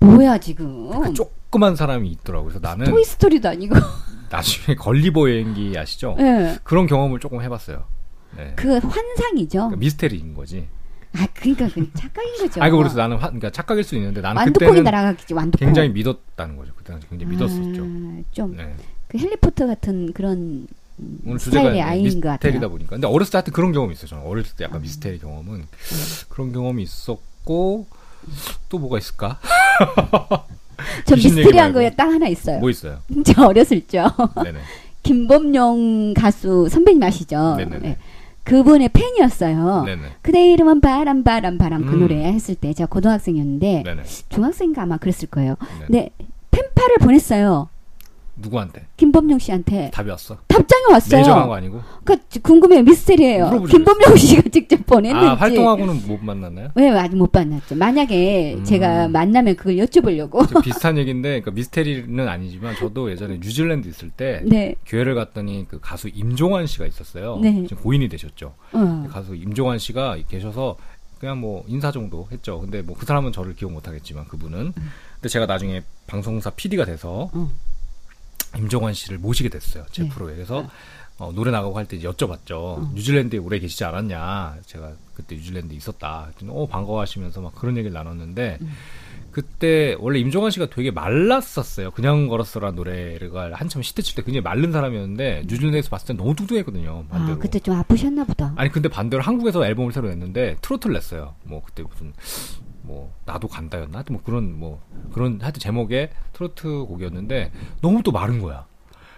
뭐야 지금? 그 조그만 사람이 있더라고. 그래서 나는 토이 스토리도 아니고. 나중에 걸리버 비행기 아시죠? 예. 그런 경험을 조금 해봤어요. 네. 그 환상이죠. 그러니까 미스테리인 거지. 아, 그러니까 그 착각인 거죠. 아, 그 그래서 나는 화, 그러니까 착각일 수 있는데 나는 완두콩이 날아가겠지. 완두콩. 굉장히 믿었다는 거죠. 그때 당시 굉장히 믿었었죠. 아, 좀그 네. 헬리포터 같은 그런 음, 오늘 주제가 스타일의 아이인 것 같아요. 미스테리다 보니까. 근데 어렸을 때 하여튼 그런 경험이 있어요. 저는 어렸을 때 약간 미스테리 경험은 그런 경험이 있었고 또 뭐가 있을까? 얘기 미스테리한. 거에 딱 하나 있어요. 뭐 있어요? 저 어렸을 적 네네. 김범용 가수 선배님 아시죠? 네네네. 네. 그분의 팬이었어요. 네네. 그대 이름은 바람 바람 바람 그 음. 노래 했을 때 제가 고등학생이었는데 네네. 중학생인가 아마 그랬을 거예요. 네. 네 팬파를 보냈어요. 누구한테? 김범용 씨한테 답이 왔어? 답장이 왔어요. 매정한 거 아니고? 그러니까 궁금해요. 미스테리예요. 김범용 씨가 직접 보냈는지. 아, 활동하고는 못 만났나요? 왜 아직 못 만났죠. 만약에 음. 제가 만나면 그걸 여쭤보려고. 좀 비슷한 얘기인데, 그러니까 미스테리는 아니지만 저도 예전에 뉴질랜드 있을 때 네. 교회를 갔더니 그 가수 임종환 씨가 있었어요. 네. 지금 고인이 되셨죠. 어. 가수 임종환 씨가 계셔서 그냥 뭐 인사 정도 했죠. 근데 뭐 그 사람은 저를 기억 못 하겠지만 그분은. 근데 제가 나중에 방송사 PD가 돼서 음. 임종환 씨를 모시게 됐어요. 제 네. 프로에. 그래서 어, 노래 나가고 할 때 여쭤봤죠. 뉴질랜드에 오래 계시지 않았냐. 제가 그때 뉴질랜드에 있었다. 어, 반가워하시면서 막 그런 얘기를 나눴는데 그때 원래 임종환 씨가 되게 말랐었어요. 그냥 걸었어라 노래가 한참 시대 칠 때 굉장히 마른 사람이었는데 뉴질랜드에서 봤을 때 너무 뚱뚱했거든요. 반대로. 아, 그때 좀 아프셨나 보다. 아니 근데 반대로 한국에서 앨범을 새로 냈는데 트로트를 냈어요. 뭐 그때 무슨 뭐 나도 간다였나? 하여튼 뭐 그런 뭐 그런 하여튼 제목의 트로트 곡이었는데 너무 또 마른 거야.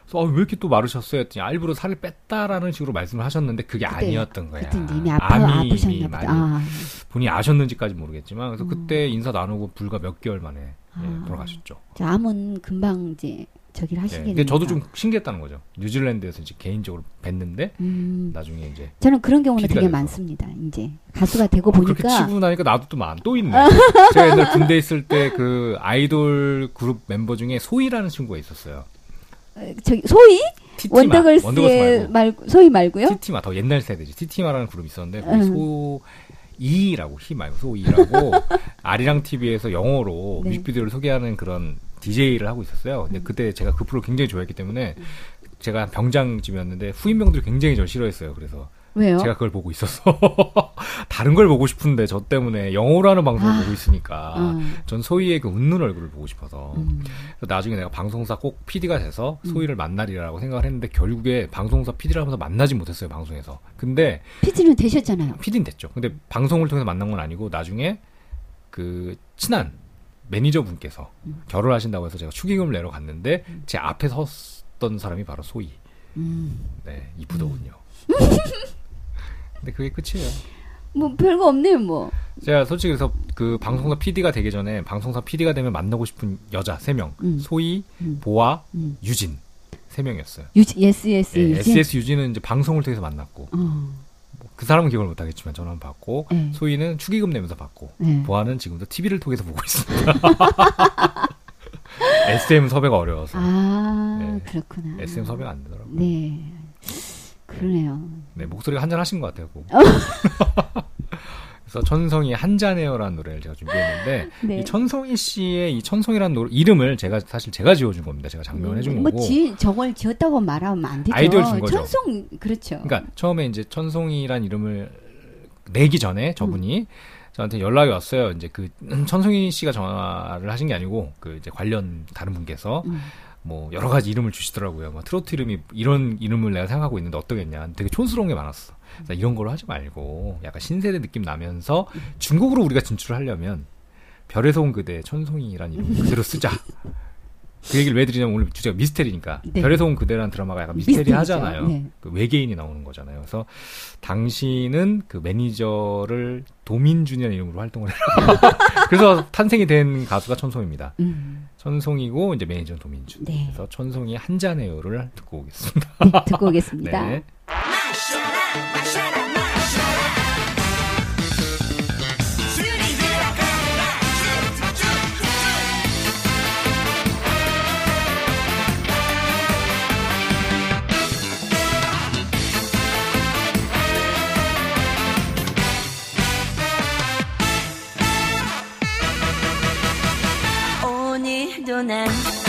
그래서 아, 왜 이렇게 또 마르셨어요? 했더니 아, 일부러 살을 뺐다라는 식으로 말씀을 하셨는데 그게 그때, 아니었던 거야. 그때 이미 아파, 암이 아프셨나 보다. 아, 본인이 아셨는지까지 모르겠지만 그래서 그때 인사 나누고 불과 몇 개월 만에 예, 아. 돌아가셨죠. 저 암은 금방 이제 저기를 예, 하시게 근데 저도. 좀 신기했다는 거죠. 뉴질랜드에서 이제 개인적으로 뵀는데 음, 나중에 이제 저는 그런 경우는 되게 돼서. 많습니다. 이제 가수가 되고 어, 그렇게 보니까 치고 나니까 나도 또 많, 또 있네. 제가 옛날 군대 있을 때 그 아이돌 그룹 멤버 중에 소이라는 친구가 있었어요. 어, 저기 소희. 원더걸스 원더걸스의. 말고 소희 말고요. 티티마 더 옛날 세대지. 티티마라는 그룹이 있었는데 음. 거기 소이라고 희 말고 소이라고 아리랑 TV에서 영어로 네. 뮤직비디오를 소개하는 그런 DJ를 하고 있었어요. 근데 그때 제가 그 프로 굉장히 좋아했기 때문에 제가 병장쯤이었는데 후임병들이 굉장히 저를 싫어했어요. 그래서 왜요? 제가 그걸 보고 있었어. 다른 걸 보고 싶은데 저 때문에 영어로 하는 방송을 아. 보고 있으니까 음. 전 소희의 그 웃는 얼굴을 보고 싶어서 음. 나중에 내가 방송사 꼭 PD가 돼서 소희를 만나리라고 생각을 했는데 결국에 방송사 PD를 하면서 만나지 못했어요 방송에서. 근데 PD는 되셨잖아요. PD는 됐죠. 근데 방송을 통해서 만난 건 아니고 나중에 그 친한 매니저 분께서 결혼하신다고 해서 제가 축의금을 내러 갔는데 제 앞에 섰던 사람이 바로 소이. 음. 네 이쁘더군요. 근데 그게 끝이에요. 뭐 별거 없네요, 뭐. 제가 솔직히 그래서 그 방송사 PD가 되기 전에 방송사 PD가 되면 만나고 싶은 여자 세 명, 음. 소이, 음. 보아, 음. 유진 세 명이었어요. 유지, 예스, 예스, 예, 유진. SES 유진은 이제 방송을 통해서 만났고 어, 그 사람은 기억을 못하겠지만 전화는 받고 네. 소이는 축의금 내면서 받고 네. 보아는 지금도 TV를 통해서 보고 있습니다. SM 섭외가 어려워서 아, 네. 그렇구나. SM 섭외가 안 되더라고요. 네. 그러네요. 네, 목소리가 한잔 하신 것 같아요. 꼭. 그래서 천송이 한잔해요라는 노래를 제가 준비했는데 네. 이 천송이 씨의 이 천송이라는 노래 이름을 제가 사실 제가 지어준 겁니다. 제가 장명을 해준 뭐 거고. 지, 저걸 지었다고 말하면 안 되죠. 아이디어를 준 거죠. 천송 그렇죠. 그러니까 처음에 이제 천송이란 이름을 내기 전에 저분이 저한테 연락이 왔어요. 이제 그 음, 천송이 씨가 전화를 하신 게 아니고 그 이제 관련 다른 분께서 음. 뭐 여러 가지 이름을 주시더라고요. 뭐 트로트 이름이 이런 이름을 내가 생각하고 있는데 어떠겠냐. 되게 촌스러운 게 많았어. 이런 걸로 하지 말고 약간 신세대 느낌 나면서 중국으로 우리가 진출을 하려면 별에서 온 그대 천송이란 이름 그대로 쓰자. 그 얘기를 왜 드리냐면 오늘 주제가 미스테리니까 네. 별에서 온 그대라는 드라마가 약간 미스테리 미스테리죠. 하잖아요. 네. 그 외계인이 나오는 거잖아요. 그래서 당신은 그 매니저를 도민준이라는 이름으로 활동을 해요. 그래서 탄생이 된 가수가 천송입니다. 음, 천송이고 이제 매니저는 도민준. 네. 그래서 천송이 한잔해요를 듣고 오겠습니다. 듣고 오겠습니다. 네.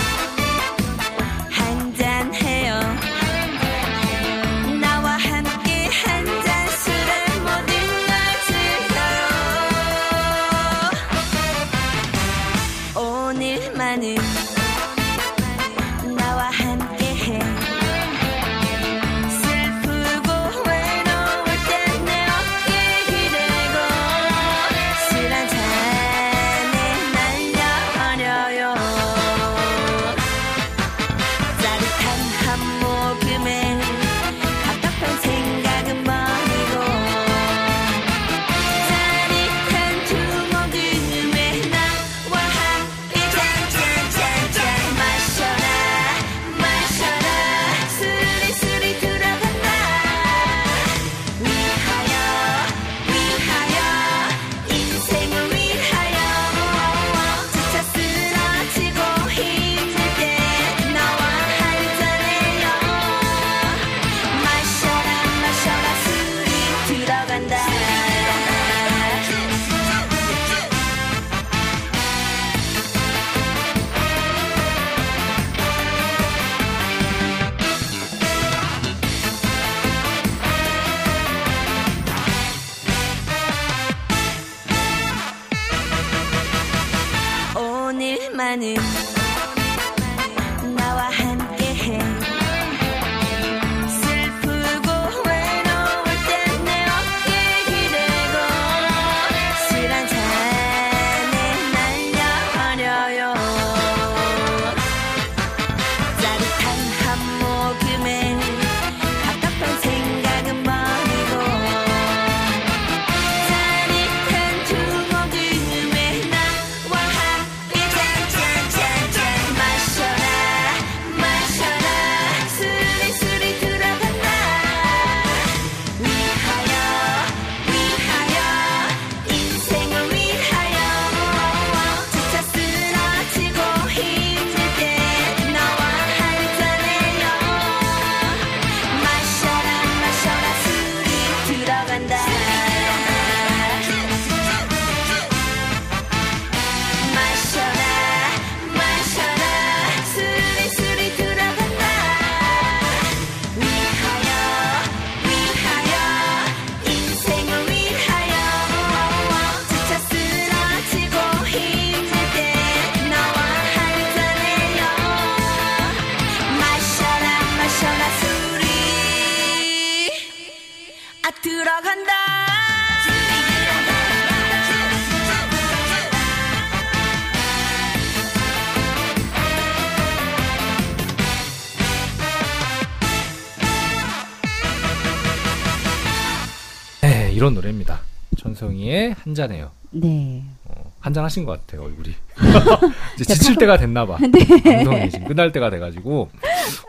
천송이의 한잔해요. 네. 어, 한잔 하신 것 같아요, 얼굴이. 이제 지칠 때가 됐나 봐. 네. 방송이 지금 끝날 때가 돼가지고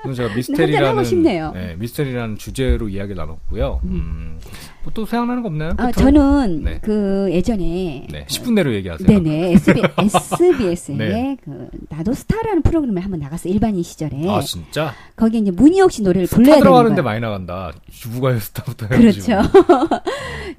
오늘 제가 미스테리라는. 네, 미스테리라는 주제로 이야기를 나눴고요. 음, 뭐 또 생각나는 거 없나요? 아? 저는 네. 그 예전에 네, 10분 내로 얘기하세요. 네네 SB, SBS에 네. 그 나도 스타라는 프로그램에 한번 나갔어 일반인 시절에 아 진짜? 거기 이제 문희옥 씨 노래를 불러야 되는 들어가는데 거예요. 많이 나간다. 주부가요 스타부터 그렇죠. 해가지고.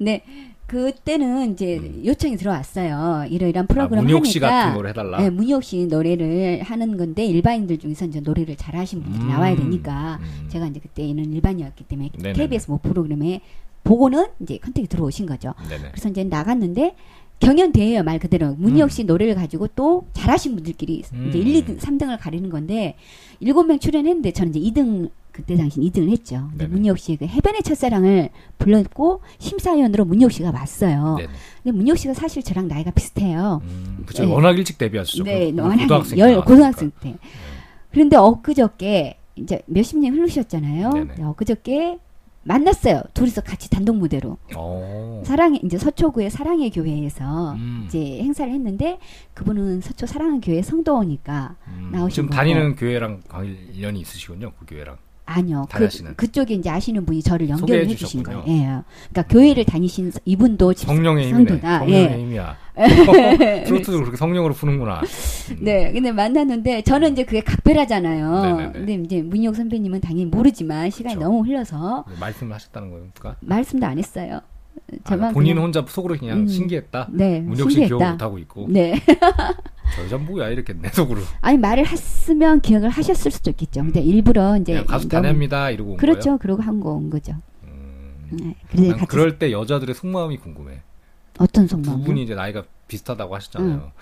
네. 그때는 이제 요청이 들어왔어요. 이러이러한 프로그램 아, 문희옥 씨 하니까 같은 노래 해달라. 네, 문희옥 씨 노래를 하는 건데 일반인들 중에서 이제 노래를 잘하신 분들이 음. 나와야 되니까 음. 제가 이제 그때는 일반이었기 때문에 네네네. KBS 모 프로그램에 보고는 이제 컨택이 들어오신 거죠. 네네. 그래서 이제 나갔는데 경연 대회예요 말 그대로 음. 씨 노래를 가지고 또 잘하신 분들끼리 음. 이제 1, 2등, 3등을 가리는 건데 일곱 명 출연했는데 저는 이제 2등 그때 당시 2등을 했죠. 문희옥 씨의 그 해변의 첫사랑을 불렀고 심사위원으로 문희옥 씨가 왔어요. 네네. 근데 문희옥 씨가 사실 저랑 나이가 비슷해요. 음, 그쵸. 네. 워낙 일찍 데뷔하셨죠. 네, 그 워낙 고등학생 열때 고등학생. 때. 그런데 엊그저께 이제 몇십 년 흐르셨잖아요. 네네. 네, 엊그저께 만났어요. 둘이서 같이 단독 무대로. 어. 사랑의 이제 서초구의 사랑의 교회에서 음. 이제 행사를 했는데 그분은 서초 사랑의 교회 성도니까 음, 나오신 지금 거고. 다니는 교회랑 관련이 있으시군요. 그 교회랑. 아니요. 그. 그쪽에 이제 아시는 분이 저를 연결을 해주신 주셨군요. 거예요. 예. 그러니까 교회를 다니신 이분도 집 성령의. 성도다. 성령의 예. 힘이야. 어, 트로트도 그렇게 성령으로 푸는구나. 음. 네, 근데 만났는데 저는 이제 그게 각별하잖아요. 네네네. 근데 이제 문희옥 선배님은 당연히 모르지만 시간이 그쵸. 너무 흘러서 네, 말씀을 하셨다는 겁니까? 말씀도 안 했어요. 아, 저만 본인 그냥- 혼자 속으로 그냥 음. 신기했다. 네, 문혁 씨 신기했다. 기억 못 하고 있고. 네. 저 여자 뭐야 이렇게 내 속으로. 아니 말을 했으면 기억을 하셨을 수도 있겠죠. 근데 일부러 이제 가수 다녀입니다 이러고 온 그렇죠. 그러고 한 거 온 거죠. 음, 네. 그래서 난 같이 그럴 때 여자들의 속마음이 궁금해. 어떤 두 속마음? 분이 이제 나이가 비슷하다고 하셨잖아요.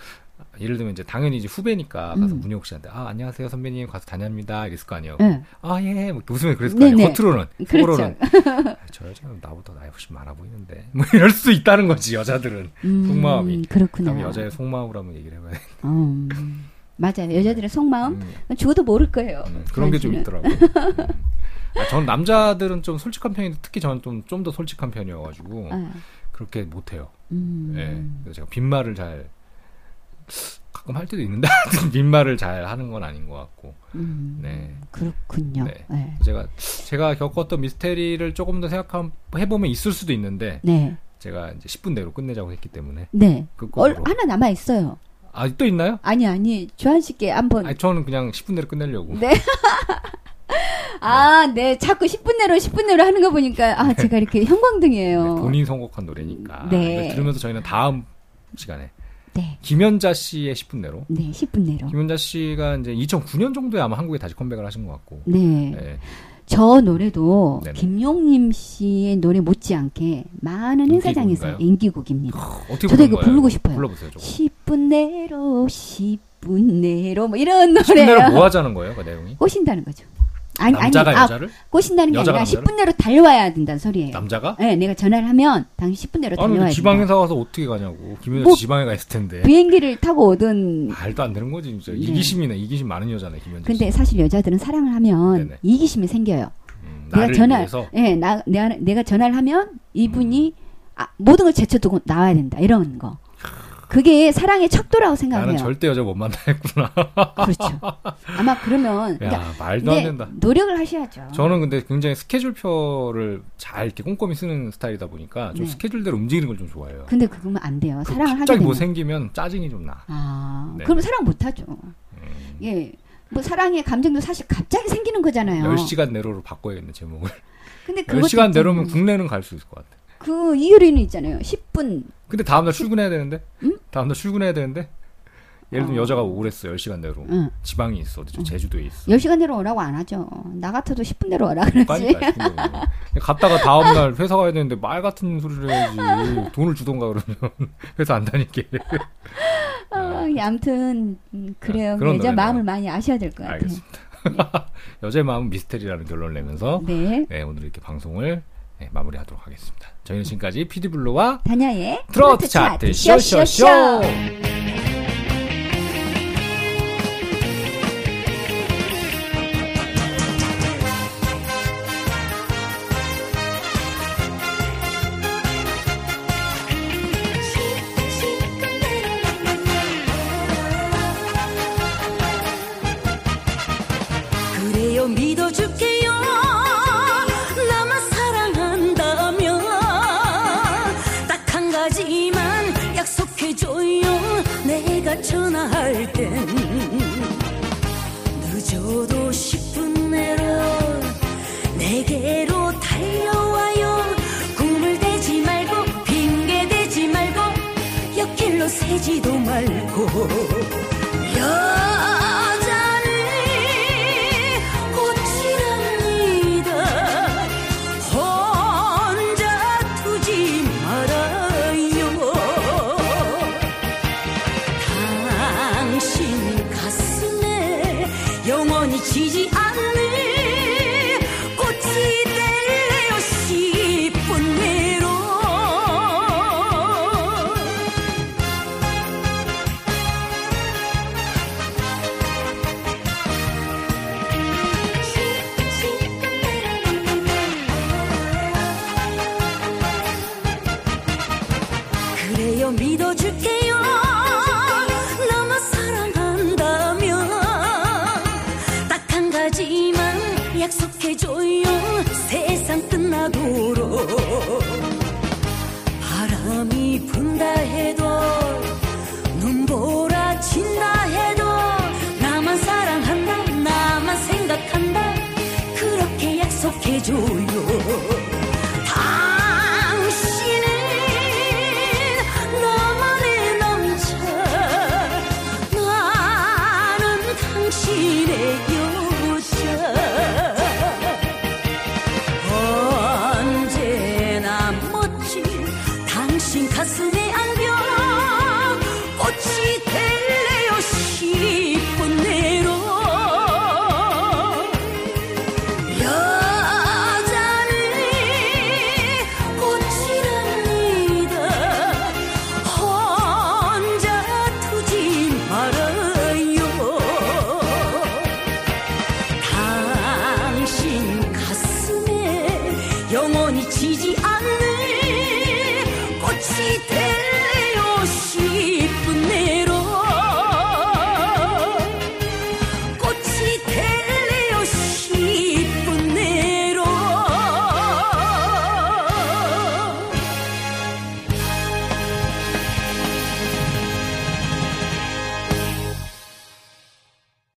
예를 들면 이제 당연히 이제 후배니까 가서 음. 문혁 씨한테 아 안녕하세요 선배님 가수 다녀입니다 이랬을 거 아니에요. 네. 아예 뭐 웃으면 그랬을 거 아니에요. 네네. 겉으로는 그렇죠. 속으로는 아, 저 여자는 나보다 나이 훨씬 많아 보이는데 뭐 이럴 수 있다는 거지 여자들은 음, 속마음이. 그렇구나. 여자의 속마음으로 한번 얘기를 해봐야 돼. 어, 음. 맞아요. 여자들의 속마음 음, 죽어도 모를 거예요. 음, 그런 게 좀 있더라고요. 음. 아, 전 남자들은 좀 솔직한 편인데 특히 저는 좀 좀 더 솔직한 편이어가지고 아, 그렇게 못해요. 음. 예. 그래서 제가 빈말을 잘 가끔 할 때도 있는데 빈말을 잘 하는 건 아닌 것 같고. 음, 네. 그렇군요. 네. 네. 제가 제가 겪었던 미스테리를 조금 더 생각해 보면 있을 수도 있는데 네. 제가 이제 10분 내로 끝내자고 했기 때문에 네. 그 얼, 하나 남아 있어요. 아 또 있나요? 아니 아니 조한 씨께 한번 아니 저는 그냥 10분 내로 끝내려고. 네. 아, 네. 자꾸 10분 내로 10분 내로 하는 거 보니까 아, 제가 이렇게 형광등이에요. 네, 본인 선곡한 노래니까. 네. 들으면서 저희는 다음 시간에 네. 김연자 씨의 10분 내로. 네, 10분 내로. 김연자 씨가 이제 2009년 정도에 아마 한국에 다시 컴백을 하신 것 같고. 네. 네. 저 노래도 네네. 김용림 씨의 노래 못지않게 많은 행사장에서? 인기곡입니다. 저도 이거? 부르고 싶어요. 불러보세요. 조금. 10분 내로 10분 내로 뭐 이런 10분 내로. 뭐 하자는 거예요? 그 내용이? 꼬신다는 거죠. 아니 남자가 아니 아, 여자를? 꼬신다는 게 아니라 남자를? 10분 내로 달려와야 된다는 소리예요. 남자가? 네, 내가 전화를 하면 당신 10분 내로 달려와야 지방에 된다. 가서 어떻게 가냐고. 김연자 뭐, 씨 지방에 가 있을 텐데. 비행기를 타고 오든 말도 안 되는 거지 진짜. 네. 이기심이네. 이기심 많은 여자네 씨. 근데 사실 여자들은 사랑을 하면 네네. 이기심이 생겨요. 음, 내가 전화. 예, 나 내가 내가 전화를 하면 이분이 아, 모든 걸 제쳐두고 나와야 된다 이런 거. 그게 사랑의 척도라고 생각해요. 나는 절대 여자 못 만나겠구나. 그렇죠. 아마 그러면 그러니까 야 말도 안 된다. 노력을 하셔야죠. 저는 근데 굉장히 스케줄표를 잘 이렇게 꼼꼼히 쓰는 스타일이다 보니까 좀 네. 스케줄대로 움직이는 걸 좀 좋아해요. 근데 그거면 안 돼요. 그 사랑을 하게 갑자기 되면. 뭐 생기면 짜증이 좀 나. 아, 네. 그러면 사랑 못 하죠. 음, 예. 뭐 사랑의 감정도 사실 갑자기 생기는 거잖아요. 10시간 내로로 바꿔야겠네 제목을. 근데 그것 10시간 자체는 내로면 국내는 갈 수 있을 것 같아. 그 이유리는 있잖아요. 10분. 근데 다음날 출근해야 되는데? 응? 다음날 출근해야 되는데? 예를 들면 어. 여자가 오랬어 10시간 내로. 응. 지방이 있어. 어디 제주도에 있어. 10시간 내로 오라고 안 하죠. 나 같아도 10분 내로 오라 그러지. 싶은 거예요. 갔다가 다음날 회사 가야 되는데 말 같은 소리를 해야지. 돈을 주던가 그러면 회사 안 다닐게. 어, 아무튼 음, 그래요. 그런 여자. 마음을 많이 아셔야 될 것 같아요. 알겠습니다. 여자의 마음은 미스테리라는 결론을 내면서 네. 네, 오늘 이렇게 방송을 네, 마무리하도록 하겠습니다. 저희는 지금까지 피디블루와 다냐의 트로트 차트 쇼쇼쇼! 내가 전화할 땐 늦어도 10분 내로 내게로 달려와요. 꿈을 대지 말고 핑계 대지 말고 옆길로 새지도 말고.